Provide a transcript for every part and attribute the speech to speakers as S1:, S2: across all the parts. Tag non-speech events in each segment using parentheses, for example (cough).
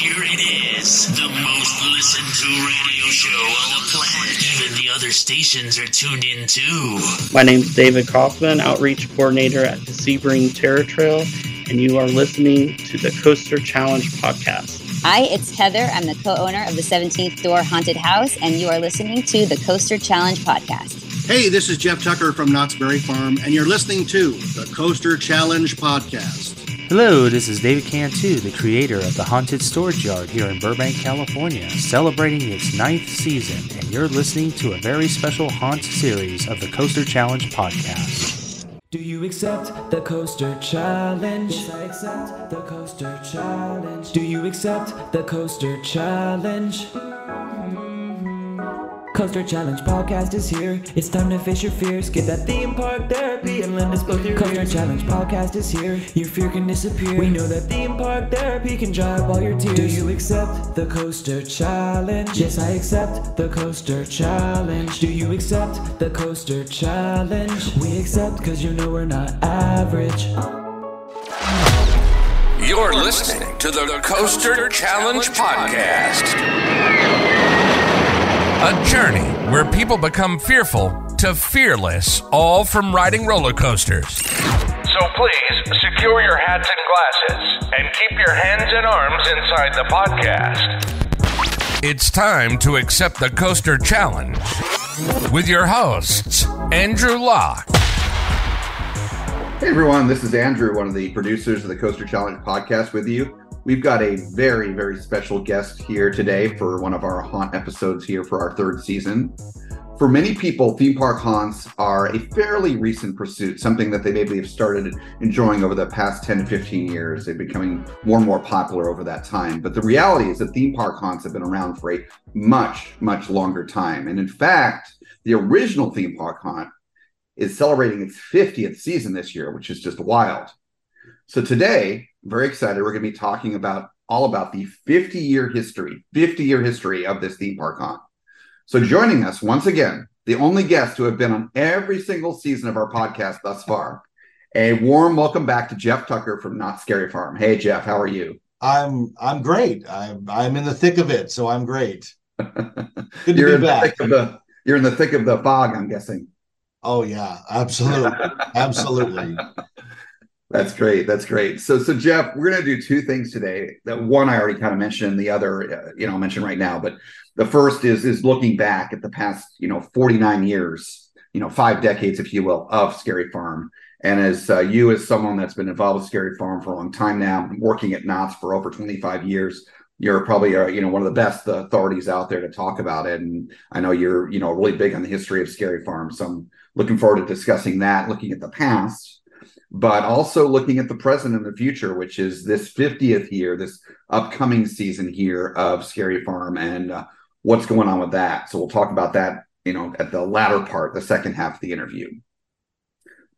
S1: Here it is, the most listened to radio show on the planet. Even the other stations are tuned in too.
S2: My name is David Kaufman, Outreach Coordinator at the Sebring Terror Trail, and you are listening to the Coaster Challenge podcast.
S3: Hi, it's Heather. I'm the co owner of the 17th Door Haunted House, and you are listening to the Coaster Challenge podcast.
S4: Hey, this is Jeff Tucker from Knott's Berry Farm, and you're listening to the Coaster Challenge podcast.
S5: Hello, this is David Cantu, the creator of the Haunted Storage Yard here in Burbank, California, celebrating its ninth season, and you're listening to a very special haunt series of the Coaster Challenge podcast.
S6: Do you accept the coaster challenge? Yes, I accept the coaster challenge. Do you accept the coaster challenge? Coaster Challenge podcast is here. It's time to face your fears. Get that theme park therapy and lend us both your Coaster ears. Challenge podcast is here. Your fear can disappear. We know that theme park therapy can dry up all your tears. Do you accept the Coaster Challenge? Yes, I accept the Coaster Challenge. Do you accept the Coaster Challenge? We accept because you know we're not average.
S7: You're listening to the Coaster Challenge Podcast. A journey where people become fearful to fearless, all from riding roller coasters. So please secure your hats and glasses and keep your hands and arms inside the podcast. It's time to accept the Coaster Challenge with your hosts, Andrew Locke.
S8: Hey everyone, this is Andrew, one of the producers of the Coaster Challenge podcast with you. We've got a very, very special guest here today for one of our haunt episodes here for our third season. For many people, theme park haunts are a fairly recent pursuit, something that they maybe have started enjoying over the past 10 to 15 years. They're becoming more and more popular over that time. But the reality is that theme park haunts have been around for a much, much longer time. And in fact, the original theme park haunt is celebrating its 50th season this year, which is just wild. So today, very excited. We're going to be talking about all about the 50 year history, 50 year history of this theme park haunt. So joining us once again, the only guest who have been on every single season of our podcast thus far. A warm welcome back to Jeff Tucker from Knott's Scary Farm. Hey Jeff, how are you?
S4: I'm I'm great. I'm I'm in the thick of it, so I'm great. (laughs)
S8: Good to you're be back. The, you're in the thick of the fog, I'm guessing.
S4: Oh yeah, absolutely, (laughs) absolutely.
S8: That's great. That's great. So, so Jeff, we're going to do two things today. That one I already kind of mentioned. The other, uh, you know, I'll mention right now. But the first is is looking back at the past, you know, 49 years, you know, five decades, if you will, of Scary Farm. And as uh, you, as someone that's been involved with Scary Farm for a long time now, working at Knott's for over 25 years, you're probably uh, you know one of the best authorities out there to talk about it. And I know you're you know really big on the history of Scary Farm. So I'm looking forward to discussing that, looking at the past but also looking at the present and the future, which is this 50th year, this upcoming season here of Scary Farm and uh, what's going on with that. So we'll talk about that, you know, at the latter part, the second half of the interview.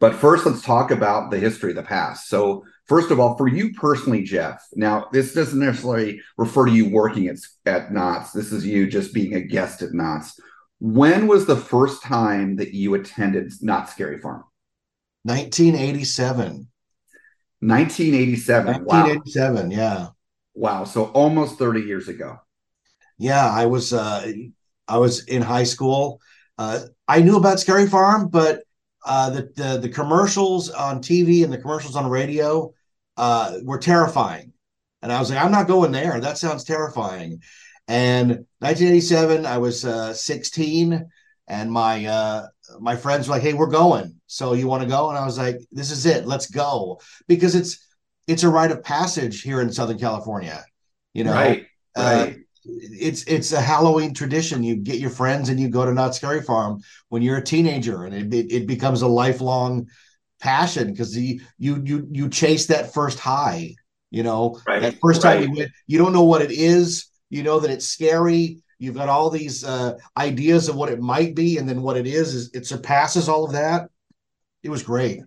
S8: But first, let's talk about the history of the past. So, first of all, for you personally, Jeff, now this doesn't necessarily refer to you working at, at Knott's. This is you just being a guest at Knott's. When was the first time that you attended Knott's Scary Farm?
S4: 1987.
S8: 1987.
S4: 1987, wow. yeah.
S8: Wow. So almost 30 years ago.
S4: Yeah, I was uh I was in high school. Uh I knew about Scary Farm, but uh the the, the commercials on TV and the commercials on radio uh were terrifying. And I was like, I'm not going there. That sounds terrifying. And 1987, I was uh 16 and my uh my friends were like, "Hey, we're going. So you want to go?" And I was like, "This is it. Let's go." Because it's it's a rite of passage here in Southern California. You know,
S8: right? Uh, right.
S4: It's it's a Halloween tradition. You get your friends and you go to Knott's Scary Farm when you're a teenager, and it it, it becomes a lifelong passion because you you you you chase that first high. You know, right. that first time right. you went, you don't know what it is. You know that it's scary You've got all these uh, ideas of what it might be, and then what it is is it surpasses all of that. It was great.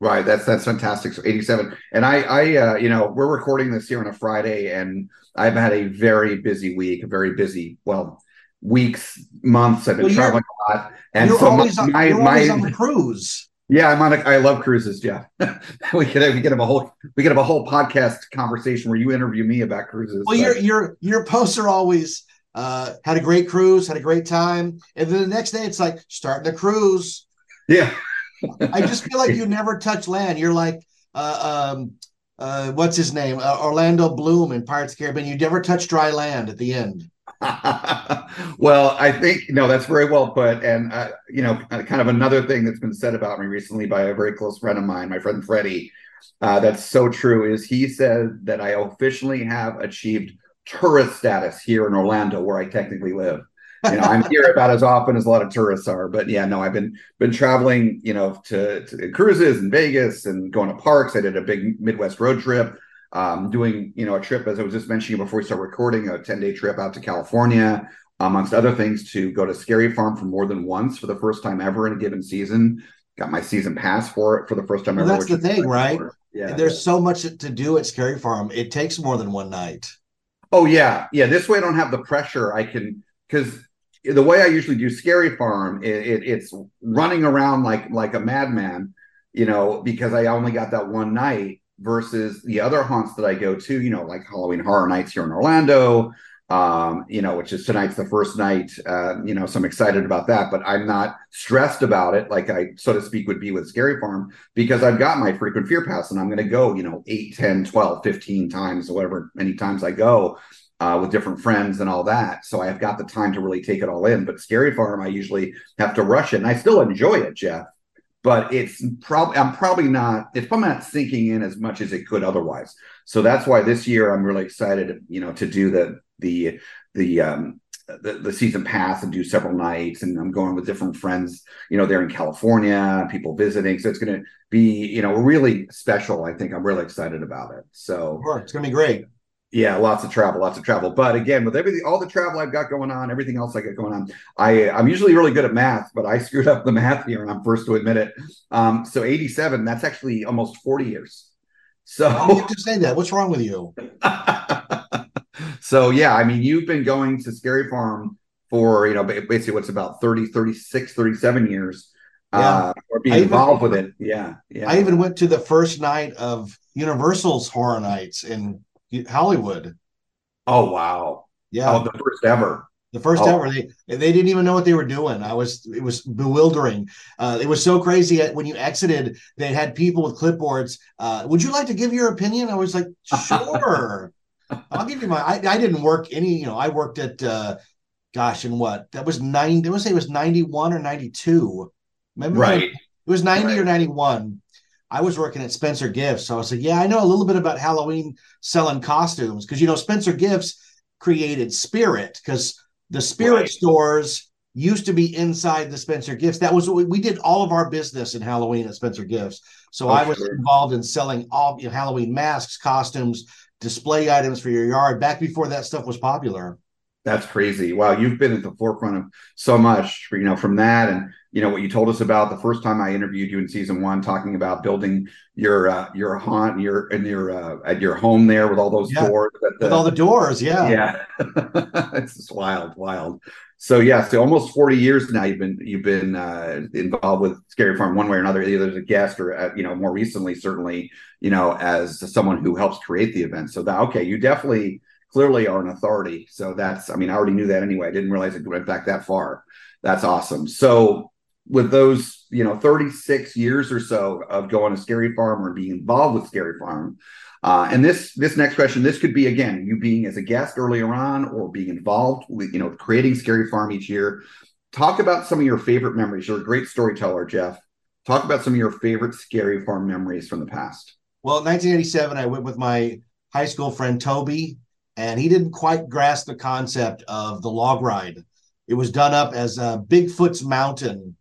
S8: Right, that's that's fantastic. So 87, and I, I, uh, you know, we're recording this here on a Friday, and I've had a very busy week, a very busy, well, weeks, months. I've been well, traveling a lot, and so my,
S4: on,
S8: my,
S4: you're
S8: my
S4: always on cruise.
S8: Yeah, I'm on. A, I love cruises, Jeff. (laughs) we could we could have a whole we could have a whole podcast conversation where you interview me about cruises.
S4: Well, your your your posts are always uh, had a great cruise, had a great time, and then the next day it's like starting the cruise.
S8: Yeah,
S4: I just feel like you never touch land. You're like, uh, um, uh, what's his name, uh, Orlando Bloom in Pirates of the Caribbean. You never touch dry land at the end. (laughs)
S8: well, I think no, that's very well put, and uh, you know, kind of another thing that's been said about me recently by a very close friend of mine, my friend Freddie. Uh, that's so true. Is he said that I officially have achieved tourist status here in Orlando, where I technically live. You know, I'm here about as often as a lot of tourists are, but yeah, no, I've been been traveling, you know, to, to cruises in Vegas and going to parks. I did a big Midwest road trip um, doing you know a trip as I was just mentioning before we start recording a 10 day trip out to California amongst other things to go to Scary Farm for more than once for the first time ever in a given season. Got my season pass for it for the first time
S4: well,
S8: ever
S4: that's the thing right?
S8: yeah.
S4: There's so much to do at Scary Farm. It takes more than one night
S8: oh yeah. Yeah this way I don't have the pressure. I can because the way I usually do Scary Farm it, it, it's running around like like a madman you know because I only got that one night versus the other haunts that I go to, you know, like Halloween Horror Nights here in Orlando, um, you know, which is tonight's the first night, uh, you know, so I'm excited about that, but I'm not stressed about it, like I, so to speak, would be with Scary Farm because I've got my frequent fear pass and I'm going to go, you know, 8, 10, 12, 15 times, whatever many times I go. Uh, with different friends and all that. So I've got the time to really take it all in. But Scary Farm, I usually have to rush it. And I still enjoy it, Jeff but it's probably I'm probably not it's probably not sinking in as much as it could otherwise. So that's why this year I'm really excited, you know, to do the the the um the, the season pass and do several nights and I'm going with different friends, you know, they're in California, people visiting. So it's gonna be, you know, really special. I think I'm really excited about it. So
S4: sure, it's gonna be great
S8: yeah lots of travel lots of travel but again with everything all the travel i've got going on everything else i got going on i i'm usually really good at math but i (laughs) screwed up the math here and i'm first to admit it um so 87 that's actually almost 40 years so
S4: you have to say that what's wrong with you (laughs)
S8: so yeah i mean you've been going to scary farm for you know basically what's about 30 36 37 years yeah. uh or being involved with it yeah yeah
S4: i even went to the first night of universal's horror nights in Hollywood.
S8: Oh wow!
S4: Yeah,
S8: oh, the first ever.
S4: The first oh. ever. They they didn't even know what they were doing. I was it was bewildering. Uh, it was so crazy when you exited. They had people with clipboards. Uh, would you like to give your opinion? I was like, (laughs) sure. I'll give you my. I, I didn't work any. You know, I worked at. Uh, gosh, and what that was nine. I would say it was ninety one or ninety two. Remember?
S8: Right.
S4: It was ninety right. or ninety one. I was working at Spencer Gifts. So I was like, yeah, I know a little bit about Halloween selling costumes because, you know, Spencer Gifts created Spirit because the Spirit right. stores used to be inside the Spencer Gifts. That was what we, we did all of our business in Halloween at Spencer Gifts. So oh, I was sure. involved in selling all you know, Halloween masks, costumes, display items for your yard back before that stuff was popular.
S8: That's crazy. Wow, you've been at the forefront of so much, you know, from that and you know what you told us about the first time I interviewed you in season one, talking about building your uh, your haunt, and your in your uh, at your home there with all those
S4: yeah.
S8: doors,
S4: the, with all the doors, yeah,
S8: yeah, (laughs) it's just wild, wild. So yeah, so almost forty years now you've been you've been uh, involved with Scary Farm one way or another, either as a guest or uh, you know more recently, certainly you know as someone who helps create the event. So that okay, you definitely clearly are an authority. So that's I mean I already knew that anyway. I didn't realize it went back that far. That's awesome. So with those, you know, 36 years or so of going to Scary Farm or being involved with Scary Farm. Uh, and this this next question, this could be again you being as a guest earlier on or being involved with you know creating Scary Farm each year. Talk about some of your favorite memories. You're a great storyteller, Jeff. Talk about some of your favorite Scary Farm memories from the past.
S4: Well, in 1987, I went with my high school friend Toby, and he didn't quite grasp the concept of the log ride. It was done up as a Bigfoot's Mountain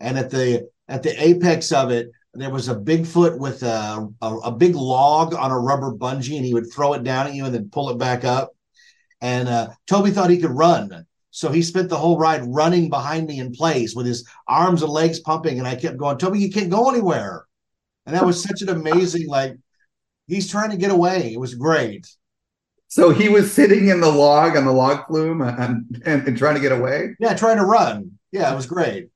S4: and at the at the apex of it there was a Bigfoot with a, a, a, big log on a rubber bungee, and he would throw it down at you and then pull it back up. And uh, Toby thought he could run. So he spent the whole ride running behind me in place with his arms and legs pumping. And I kept going, Toby, you can't go anywhere. And that was (laughs) such an amazing, like, he's trying to get away. It was great.
S8: So he was sitting in the log on the log flume and, and, and trying to get away?
S4: Yeah, trying to run. Yeah, it was great.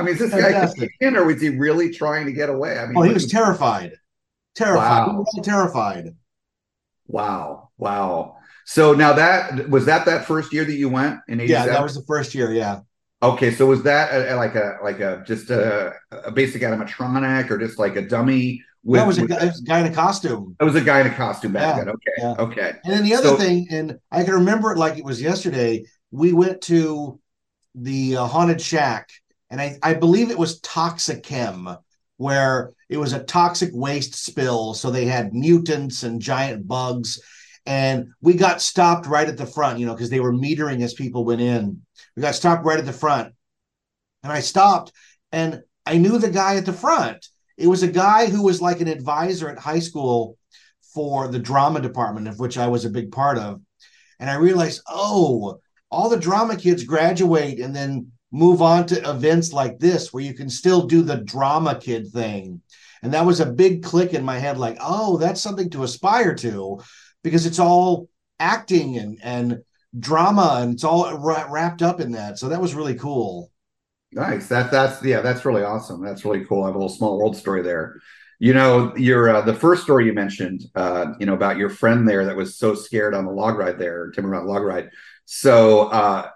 S8: I mean, is this guy in, or was he really trying to get away? I mean,
S4: oh, he was terrified, terrified,
S8: Wow.
S4: He was terrified.
S8: wow, wow. So now that was that that first year that you went in
S4: Yeah, that was the first year. Yeah,
S8: okay. So was that a, a- like a like a just a, a basic animatronic or just like a dummy?
S4: that was a,
S8: with-
S4: guy, it was a guy in a costume.
S8: It was a guy in a costume back
S4: Yeah,
S8: then. Okay,
S4: yeah.
S8: okay.
S4: And then the other
S8: So-
S4: thing, and I can remember it like it was yesterday. We went to the uh, haunted shack, and I, I believe it was Toxichem, where it was a toxic waste spill. So they had mutants and giant bugs, and we got stopped right at the front, you know, because they were metering as people went in. We got stopped right at the front, and I stopped, and I knew the guy at the front. It was a guy who was like an advisor at high school for the drama department, of which I was a big part of. And I realized, oh, all the drama kids graduate and then move on to events like this where you can still do the drama kid thing. And that was a big click in my head like, oh, that's something to aspire to because it's all acting and, and drama and it's all wra- wrapped up in that. So that was really cool.
S8: Nice. That that's yeah, that's really awesome. That's really cool. I have a little small world story there. You know, your uh, the first story you mentioned, uh, you know, about your friend there that was so scared on the log ride there, Timber Mountain log ride. So uh,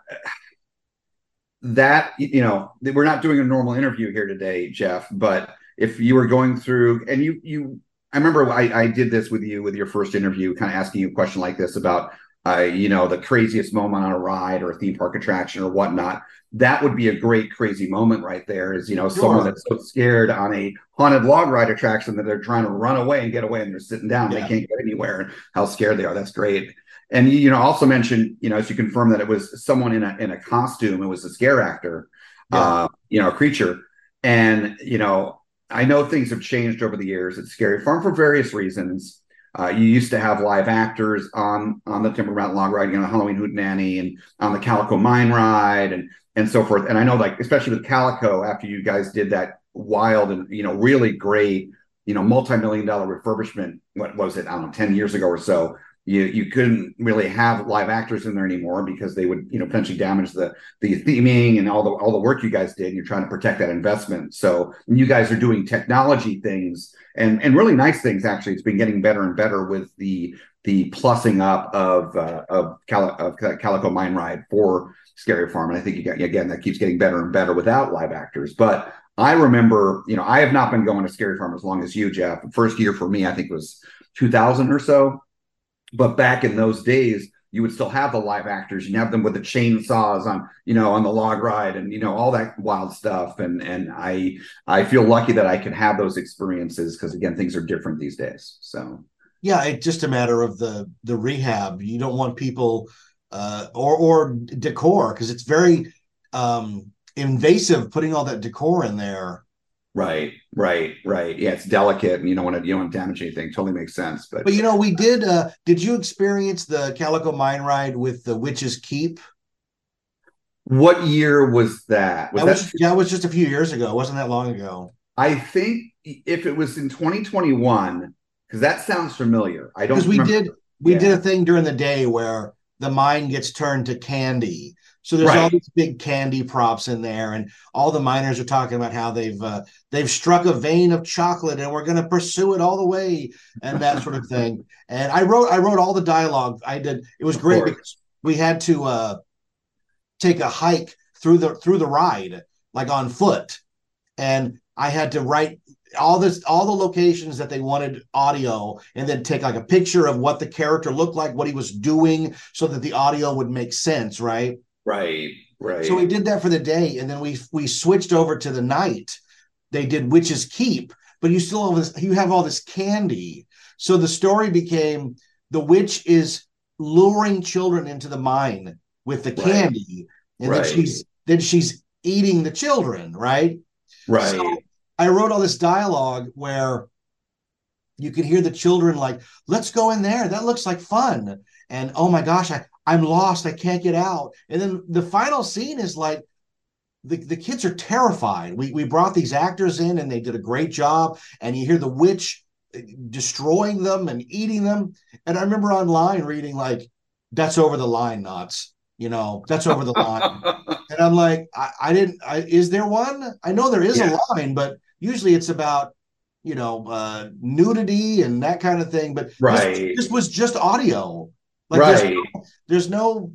S8: that you know, we're not doing a normal interview here today, Jeff. But if you were going through, and you you, I remember I, I did this with you with your first interview, kind of asking you a question like this about, uh, you know, the craziest moment on a ride or a theme park attraction or whatnot that would be a great crazy moment right there is you know someone that's so scared on a haunted log ride attraction that they're trying to run away and get away and they're sitting down
S4: Yeah.
S8: they can't get anywhere and how scared they are that's great and you know also mentioned you know as you confirm that it was someone in a in a costume it was a scare actor
S4: Yeah.
S8: uh you know a creature and you know i know things have changed over the years at scary farm for various reasons uh, you used to have live actors on on the Timber Mountain Log Ride, you know, Halloween Hootenanny, and on the Calico Mine Ride, and and so forth. And I know, like, especially with Calico, after you guys did that wild and you know really great, you know, multi-million dollar refurbishment. What was it? I don't know, ten years ago or so. You you couldn't really have live actors in there anymore because they would you know potentially damage the the theming and all the all the work you guys did. And you're trying to protect that investment. So you guys are doing technology things and and really nice things. Actually, it's been getting better and better with the the plussing up of uh, of, of Calico Mine Ride for Scary Farm. And I think you got, again that keeps getting better and better without live actors. But I remember, you know, I have not been going to Scary Farm as long as you, Jeff. The first year for me, I think was 2000 or so. But back in those days, you would still have the live actors. You'd have them with the chainsaws on, you know, on the log ride and you know all that wild stuff. And and I I feel lucky that I can have those experiences because again, things are different these days. So
S4: Yeah, it's just a matter of the the rehab. You don't want people uh, or or decor because it's very um, invasive putting all that decor in there.
S8: Right, right, right. Yeah, it's delicate and you don't want to you don't want to damage anything. Totally makes sense. But,
S4: But you know, we did. Uh, did you experience the Calico Mine Ride with the Witch's Keep?
S8: what year was that? Was
S4: that
S8: that,
S4: was yeah, it was just a few years ago. It wasn't that long ago.
S8: I think if it was in 2021, because that sounds familiar. I don't
S4: Because we
S8: remember-
S4: did we
S8: Yeah.
S4: did a thing during the day where the mine gets turned to candy. So there's all these big candy props in there, and all the miners are talking about how they've uh, they've struck a vein of chocolate, and we're going to pursue it all the way, and that sort of thing. And I wrote I wrote all the dialogue. I did. It was great because we had to uh, take a hike through the through the ride, like on foot, and I had to write all this all the locations that they wanted audio and then take like a picture of what the character looked like what he was doing so that the audio would make sense right
S8: right, right.
S4: so we did that for the day and then we we switched over to the night they did Witches keep but you still have this you have all this candy so the story became the witch is luring children into the mine with the
S8: Right.
S4: candy and
S8: Right.
S4: then she's then she's eating the children right
S8: right.
S4: so I wrote all this dialogue where you can hear the children like, let's go in there. That looks like fun. And oh my gosh, I, I'm lost. I can't get out. And then the final scene is like, the, the kids are terrified. We, we brought these actors in and they did a great job. And you hear the witch uh, destroying them and eating them. And I remember online reading, like, that's over the line, Knott's. You know, that's over the line. (laughs) And I'm like, I, I didn't. I, is there one? I know there is
S8: Yeah.
S4: a line, but usually it's about you know uh, nudity and that kind of thing. But this-
S8: Right.
S4: this, was just audio. Like there's
S8: right.
S4: no- there's no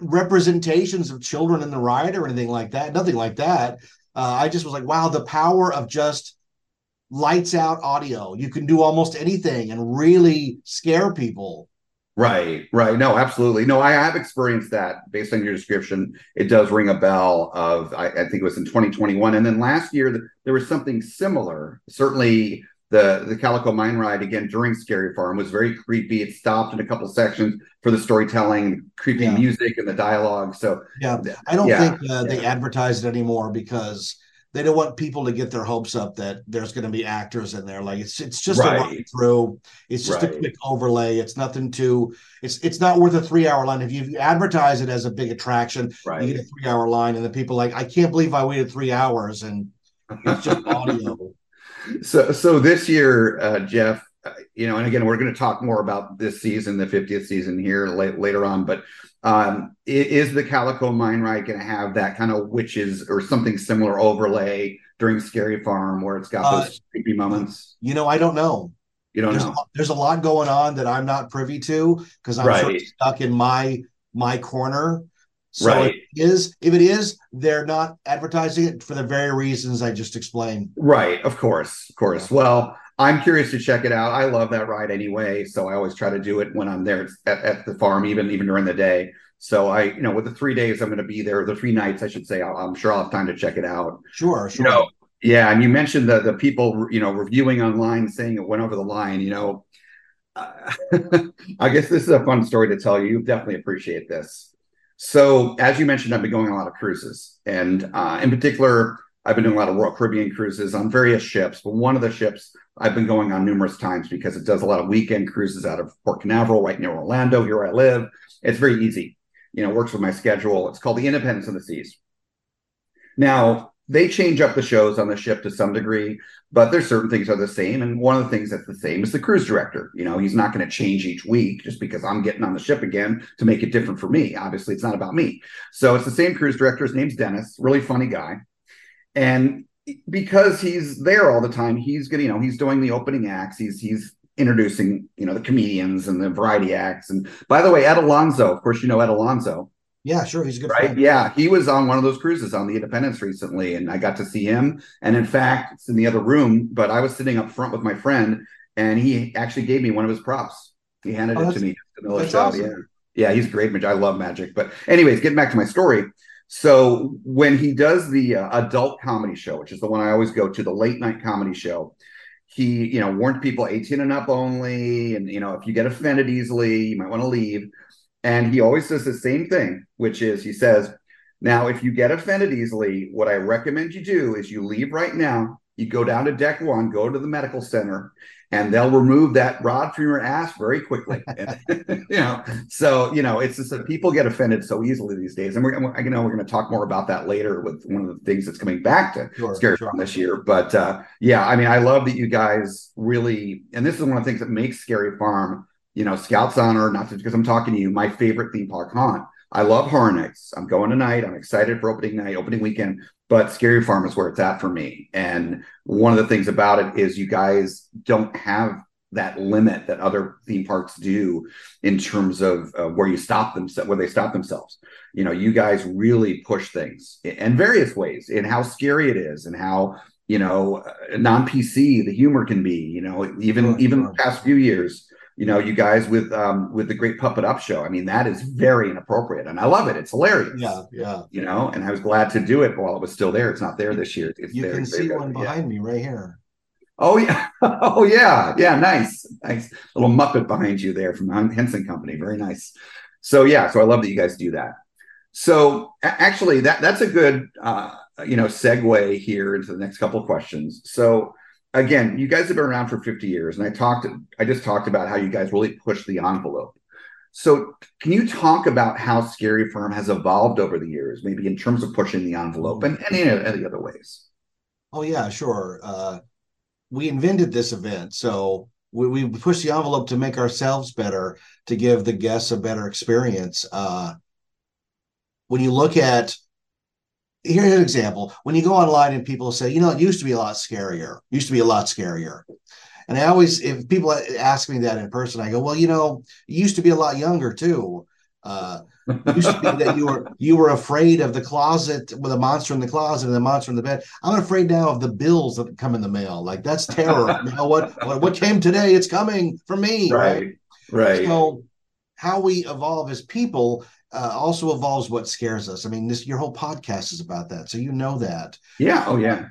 S4: representations of children in the riot or anything like that. Nothing like that. Uh, I just was like, wow, the power of just lights out audio. You can do almost anything and really scare people.
S8: Right, right. No, absolutely. No, I have experienced that based on your description. It does ring a bell of, I, I think it was in 2021. And then last year, there was something similar. Certainly, the, the Calico Mine Ride, again, during Scary Farm was very creepy. It stopped in a couple sections for the storytelling, creepy
S4: Yeah.
S8: music, and the dialogue. So,
S4: Yeah, I don't
S8: Yeah,
S4: think uh, they
S8: yeah.
S4: advertise it anymore because they don't want people to get their hopes up that there's going to be actors in there. Like it's it's just a
S8: Right.
S4: run through. It's just a quick overlay. It's nothing to. It's it's not worth a three hour line. If you, if you advertise it as a big attraction, you get a three hour line, and the people are like I can't believe I waited three hours, and it's just (laughs) audio.
S8: So, so this year, uh, Jeff, uh, you know, and again, we're going to talk more about this season, the 50th season here la- later on. But um, is the Calico Mine Ride going to have that kind of witches or something similar overlay during Scary Farm, where it's got
S4: Uh,
S8: those creepy moments?
S4: You know, I don't know.
S8: You don't
S4: there's,
S8: know,
S4: A, there's a lot going on that I'm not privy to because I'm sort of stuck in my my corner. So
S8: Right.
S4: if it is if it is, they're not advertising it for the very reasons I just explained.
S8: right? Of course, of course. Well, I'm curious to check it out. I love that ride anyway, so I always try to do it when I'm there at, at the farm, even even during the day. So I, you know, with the three days I'm going to be there, the three nights I should say, I'll, I'm sure I'll have time to check it out.
S4: Sure,
S8: you
S4: sure.
S8: know yeah and you mentioned the the people you know reviewing online saying it went over the line you know (laughs) i guess this is a fun story to tell you you definitely appreciate this so as you mentioned i've been going on a lot of cruises and uh, in particular i've been doing a lot of royal caribbean cruises on various ships but one of the ships i've been going on numerous times because it does a lot of weekend cruises out of port canaveral right near orlando here i live. It's very easy. You know works with my schedule. It's called the independence of the seas. Now, they change up the shows on the ship to some degree, but there's certain things are the same. And one of the things that's the same is the cruise director. You know, he's not going to change each week just because I'm getting on the ship again to make it different for me. Obviously, it's not about me. So it's the same cruise director. His name's Dennis, really funny guy. And because he's there all the time, he's gonna, you know, he's doing the opening acts. He's he's introducing, you know, the comedians and the variety acts. And by the way, Ed Alonzo, of course, you know Ed Alonzo
S4: Yeah, sure. He's a good
S8: right?
S4: friend.
S8: Yeah, he was on one of those cruises on the Independence recently, and I got to see him. And in fact, it's in the other room, but I was sitting up front with my friend, and he actually gave me one of his props. He handed
S4: Oh,
S8: it to me in the middle of the
S4: that's
S8: show.
S4: awesome.
S8: Yeah, yeah, he's great. Magic. I love magic. But anyways, getting back to my story. So when he does the uh, adult comedy show, which is the one I always go to, the late night comedy show, he you know warned people 18 and up only, and you know if you get offended easily, you might want to leave. And he always says the same thing, which is he says, Now, if you get offended easily, what I recommend you do is you leave right now. You go down to deck one, go to the medical center, and they'll remove that rod from your ass very quickly. (laughs) And, you know, so you know, it's just that people get offended so easily these days, and we're, and you know we're going to talk more about that later with one of the things that's coming back to
S4: Sure,
S8: Scary
S4: sure.
S8: Farm this year. But uh, yeah, I mean, I love that you guys really, and this is one of the things that makes Scary Farm you know, Scouts Honor, not just because I'm talking to you, my favorite theme park haunt. I love Horror Nights. I'm going tonight. I'm excited for opening night, opening weekend, but Scary Farm is where it's at for me. And one of the things about it is you guys don't have that limit that other theme parks do in terms of uh, where you stop them, where they stop themselves. You know, you guys really push things in various ways in how scary it is and how you know non PC the humor can be. You know, even
S4: Sure,
S8: even the past few years you know, you guys with um with the Great Puppet Up show. I mean, that is very inappropriate, and I love it. It's hilarious.
S4: Yeah, yeah.
S8: You know, and I was glad to do it while it was still there. It's not there this year. It's
S4: You
S8: there.
S4: can see
S8: there.
S4: one
S8: Yeah.
S4: behind me right here.
S8: Oh yeah. (laughs) Oh yeah. Yeah. Nice. Nice little Muppet behind you there from Hen- Henson Company. Very nice. So yeah. So I love that you guys do that. So actually, that that's a good uh, you know segue here into the next couple of questions. So again, you guys have been around for 50 years, and I talked. I just talked about how you guys really push the envelope. So can you talk about how Scary Farm has evolved over the years, maybe in terms of pushing the envelope and any any other ways?
S4: Oh yeah, sure. Uh, we invented this event, so we, we pushed the envelope to make ourselves better, to give the guests a better experience. Uh, when you look at here's an example. When you go online and people say, you know, it used to be a lot scarier. Used to be a lot scarier. And I always, if people ask me that in person, I go, well, you know, it used to be a lot younger too. Uh, used to be that you were you were afraid of the closet with a monster in the closet and the monster in the bed. I'm afraid now of the bills that come in the mail. Like that's terror. you know what, what what came today? It's coming for me.
S8: Right. Right.
S4: So how we evolve as people uh, also evolves what scares us. I mean, this your whole podcast is about that, so you know that.
S8: Yeah. Oh yeah.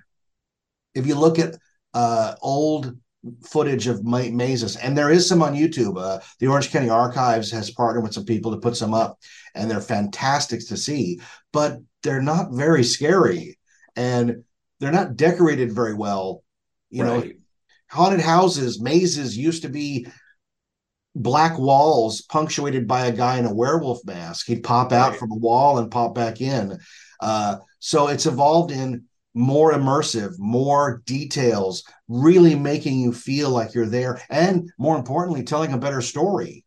S4: If you look at uh, old footage of ma- mazes, and there is some on YouTube. Uh, the Orange County Archives has partnered with some people to put some up, and they're fantastic to see. But they're not very scary, and they're not decorated very well. You right. know, haunted houses, mazes used to be black walls punctuated by a guy in a werewolf mask. He'd pop out right. from a wall and pop back in. Uh, so it's evolved in more immersive, more details, really making you feel like you're there, and more importantly, telling a better story.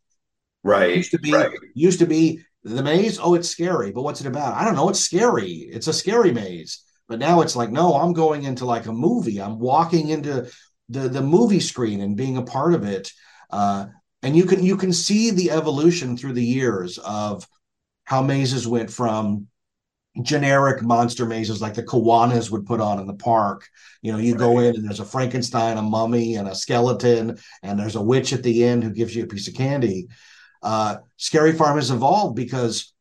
S8: Right.
S4: Used to be
S8: right.
S4: used to be the maze. Oh, it's scary, but what's it about? I don't know. It's scary. It's a scary maze. But now it's like, no, I'm going into like a movie. I'm walking into the the movie screen and being a part of it. Uh, and you can you can see the evolution through the years of how mazes went from generic monster mazes like the Kiwanis would put on in the park. You know, you right. go in and there's a Frankenstein, a mummy, and a skeleton, and there's a witch at the end who gives you a piece of candy. Uh, Scary Farm has evolved because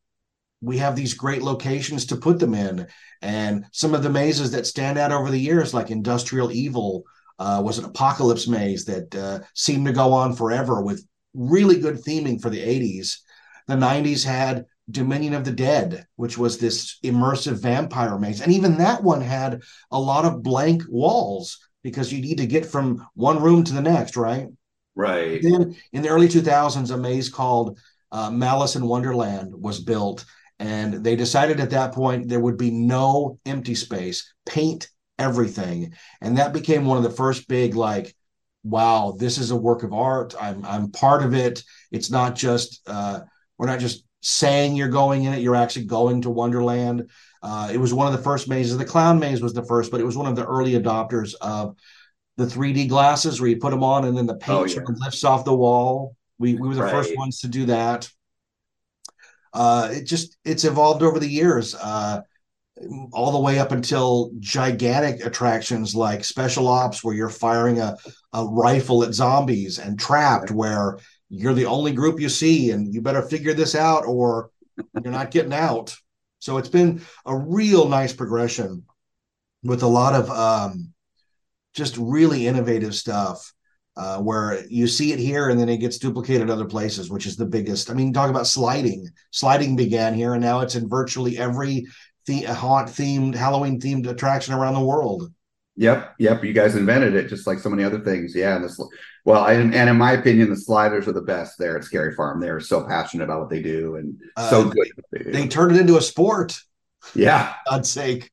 S4: we have these great locations to put them in. And some of the mazes that stand out over the years, like Industrial Evil, uh, was an apocalypse maze that uh, seemed to go on forever with really good theming for the 80s. The 90s had Dominion of the Dead, which was this immersive vampire maze. And even that one had a lot of blank walls because you need to get from one room to the next, right?
S8: Right.
S4: Then in the early 2000s, a maze called uh, Malice in Wonderland was built. And they decided at that point there would be no empty space, paint everything. And that became one of the first big, like, wow, this is a work of art. I'm, I'm part of it. It's not just, uh, we're not just saying you're going in it, you're actually going to Wonderland. Uh, it was one of the first mazes. The clown maze was the first, but it was one of the early adopters of the 3D glasses where you put them on and then the paint oh, yeah. sort of lifts off the wall. We, we were the right. first ones to do that. Uh, it just it's evolved over the years, uh, all the way up until gigantic attractions like Special Ops, where you're firing a, a rifle at zombies, and Trapped, where you're the only group you see and you better figure this out or you're not getting out. So it's been a real nice progression with a lot of um, just really innovative stuff uh, where you see it here and then it gets duplicated other places which is the biggest. I mean talk about sliding. Sliding began here and now it's in virtually every the- haunt themed halloween themed attraction around the world
S8: Yep, yep. You guys invented it, just like so many other things. Yeah, and this, well, and, and in my opinion, the sliders are the best there at Scary Farm. They're so passionate about what they do and uh, so good.
S4: They, they turned it into a sport.
S8: Yeah, (laughs)
S4: God's sake.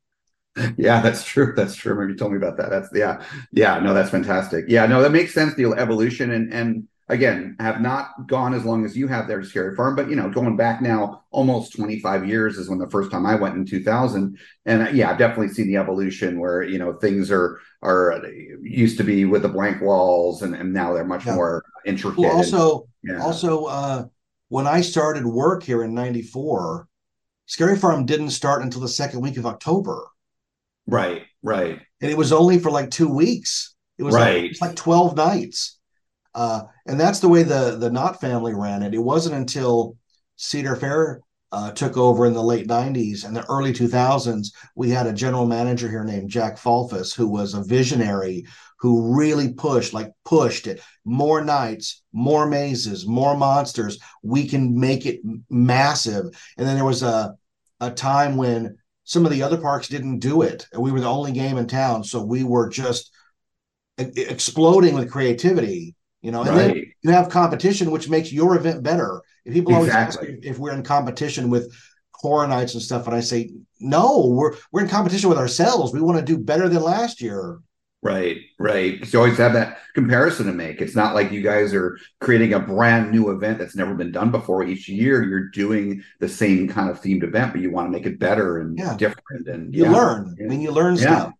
S8: Yeah, that's true. That's true. Maybe you told me about that. That's yeah, yeah. No, that's fantastic. Yeah, no, that makes sense. The evolution and and again have not gone as long as you have there to Scary Farm, but you know, going back now almost 25 years is when the first time I went in 2000. And uh, yeah, I've definitely seen the evolution where, you know, things are, are used to be with the blank walls and, and now they're much yeah. more intricate.
S4: Well, also, yeah. also, uh, when I started work here in 94, Scary Farm didn't start until the second week of October.
S8: Right, right.
S4: And it was only for like two weeks. It was, right. like, it was like 12 nights. Uh, and that's the way the the Knott family ran it. It wasn't until Cedar Fair uh, took over in the late 90s and the early 2000s, we had a general manager here named Jack Falfas, who was a visionary who really pushed, like pushed it. More nights, more mazes, more monsters. We can make it massive. And then there was a, a time when some of the other parks didn't do it. We were the only game in town. So we were just exploding with creativity you know, and right. then you have competition, which makes your event better. If people always exactly. ask if we're in competition with horror nights and stuff, and I say, no, we're we're in competition with ourselves. We want to do better than last year.
S8: Right, right. Because you always have that comparison to make. It's not like you guys are creating a brand new event that's never been done before. Each year, you're doing the same kind of themed event, but you want to make it better and
S4: Yeah.
S8: different. And
S4: You
S8: yeah.
S4: learn. I mean, you learn
S8: Yeah.
S4: stuff.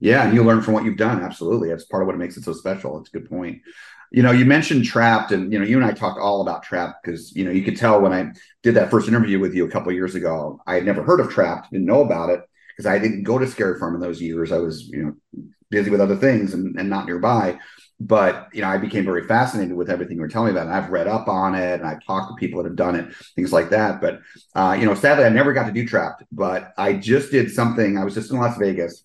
S8: Yeah, and you learn from what you've done. Absolutely, that's part of what makes it so special. It's a good point. You know, you mentioned Trapped, and you know, you and I talked all about Trapped because you know you could tell when I did that first interview with you a couple years ago. I had never heard of Trapped, didn't know about it because I didn't go to Scary Farm in those years. I was you know busy with other things and, and not nearby. But you know, I became very fascinated with everything you were telling me about. And I've read up on it, and I've talked to people that have done it, things like that. But uh, you know, sadly, I never got to do Trapped. But I just did something. I was just in Las Vegas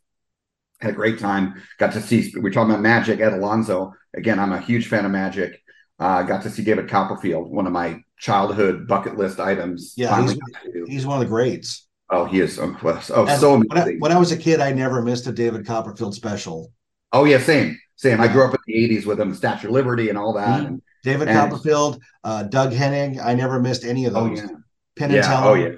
S8: had a great time. Got to see, we are talking about Magic, Ed Alonzo. Again, I'm a huge fan of Magic. Uh, got to see David Copperfield, one of my childhood bucket list items.
S4: Yeah, he's,
S8: got to do.
S4: he's one of the greats.
S8: oh, he is. Oh, oh so
S4: when, I,
S8: amazing.
S4: when I was a kid, I never missed a David Copperfield special.
S8: oh, yeah, same. Same. I grew up in the 80s with him, Statue of Liberty and all that.
S4: Mhm.
S8: And,
S4: David
S8: And-
S4: Copperfield, uh, Doug Henning. I never missed any of those.
S8: oh,
S4: those.
S8: yeah.
S4: Penn and
S8: Yeah.
S4: Teller.
S8: Oh, yeah.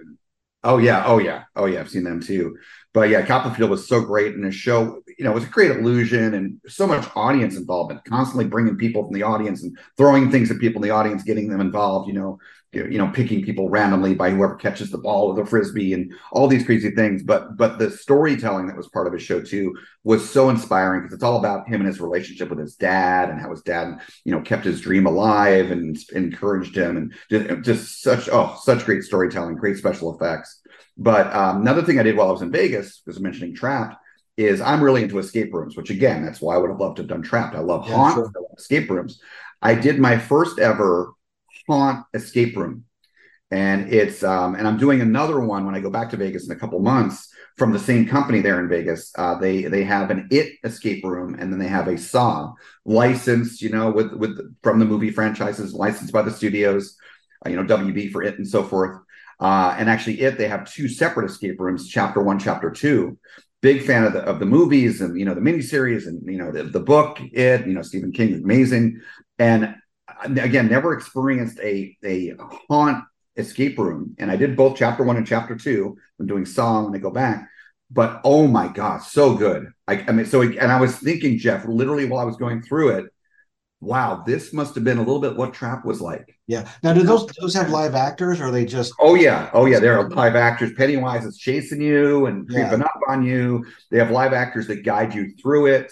S8: Oh, yeah. Oh, yeah. Oh, yeah. I've seen them too. But yeah, Copperfield was so great in his show. You know, it was a great illusion and so much audience involvement, constantly bringing people from the audience and throwing things at people in the audience, getting them involved. You know, you know, picking people randomly by whoever catches the ball with a frisbee and all these crazy things. But but the storytelling that was part of his show too was so inspiring because it's all about him and his relationship with his dad and how his dad, you know, kept his dream alive and encouraged him and just such oh such great storytelling, great special effects. But um, another thing I did while I was in Vegas, because I'm mentioning Trapped, is I'm really into escape rooms, which again, that's why I would have loved to have done Trapped. I love
S4: Yeah,
S8: haunt,
S4: sure.
S8: I love escape rooms. I did my first ever haunt escape room, and it's um, and I'm doing another one when I go back to Vegas in a couple months from the same company there in Vegas. Uh, they they have an It escape room, and then they have a Saw licensed, you know, with with from the movie franchises, licensed by the studios, uh, you know, WB for It and so forth. Uh, and actually, it they have two separate escape rooms, chapter one, chapter two. Big fan of the of the movies and you know the miniseries and you know the, the book. It you know Stephen King is amazing, and again, never experienced a a haunt escape room. And I did both chapter one and chapter two. I'm doing Saw when I go back, but oh my god, so good. I, I mean, so and I was thinking, Jeff, literally while I was going through it, wow, this must have been a little bit what Trap was like.
S4: Yeah. Now, do those those have live actors, or are they just?
S8: Oh yeah, oh yeah. There are live actors. Pennywise is chasing you and
S4: Yeah.
S8: up on you. They have live actors that guide you through it.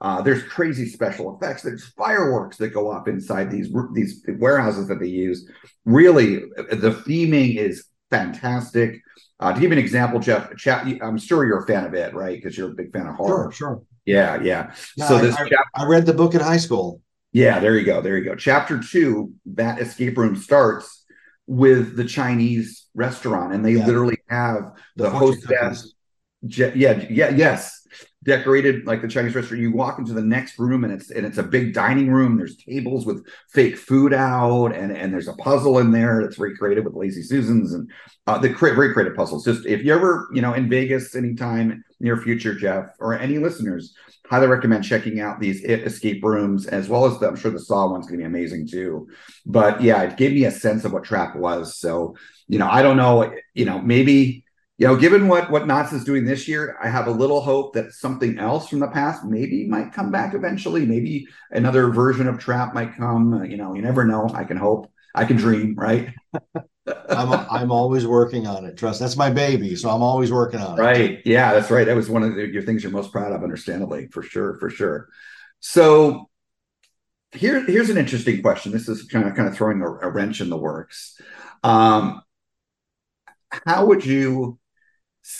S8: Uh, there's crazy special effects. There's fireworks that go off inside these these warehouses that they use. Really, the theming is fantastic. Uh, to give you an example, Jeff, I'm sure you're a fan of it, right? Because you're a big fan of horror.
S4: Sure, sure.
S8: Yeah, yeah.
S4: No,
S8: so
S4: I-
S8: this
S4: I, I read the book in high school.
S8: Yeah, there you go. There you go. Chapter two, that escape room starts with the Chinese restaurant, and they
S4: Yeah.
S8: literally have the, hostess. Je- yeah, yeah, yes, decorated like the Chinese restaurant. You walk into the next room, and it's and it's a big dining room. There's tables with fake food out, and and there's a puzzle in there that's recreated with Lazy Susans, and uh, the cre- very creative puzzles. Just if you ever you know in Vegas anytime near future, Jeff, or any listeners, highly recommend checking out these it escape rooms as well as the, I'm sure the Saw one's going to be amazing too. But yeah, it gave me a sense of what Trap was. So you know, I don't know, you know, maybe you know, given what what Knott's is doing this year, I have a little hope that something else from the past maybe might come back eventually. Maybe another version of Trap might come. You know, you never know. I can hope. I can dream, right? (laughs)
S4: I'm I'm always working on it. Trust that's my baby, so I'm always working on it.
S8: Right. Yeah, that's right. That was one of the, your things you're most proud of, understandably, for sure, for sure. So here, here's an interesting question. This is kind of kind of throwing a, a wrench in the works. Um, how would you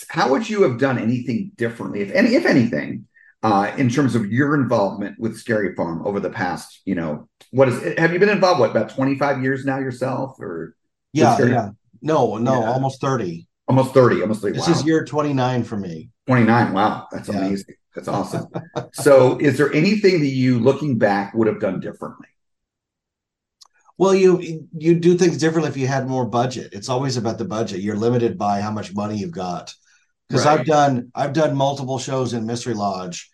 S8: how would you have done anything differently, if any, if anything, uh, in terms of your involvement with Scary Farm over the past, you know, what is have you been involved what about 25 years now yourself or
S4: Yeah, yeah. No, no,
S8: Yeah.
S4: almost 30.
S8: almost 30, almost 30.
S4: This
S8: wow.
S4: is year 29 for me.
S8: 29. Wow, that's
S4: Yeah.
S8: amazing. That's awesome. so, is there anything that you, looking back, would have done differently?
S4: Well, you you do things differently if you had more budget. It's always about the budget. You're limited by how much money you've got. Because
S8: Right.
S4: I've done I've done multiple shows in Mystery Lodge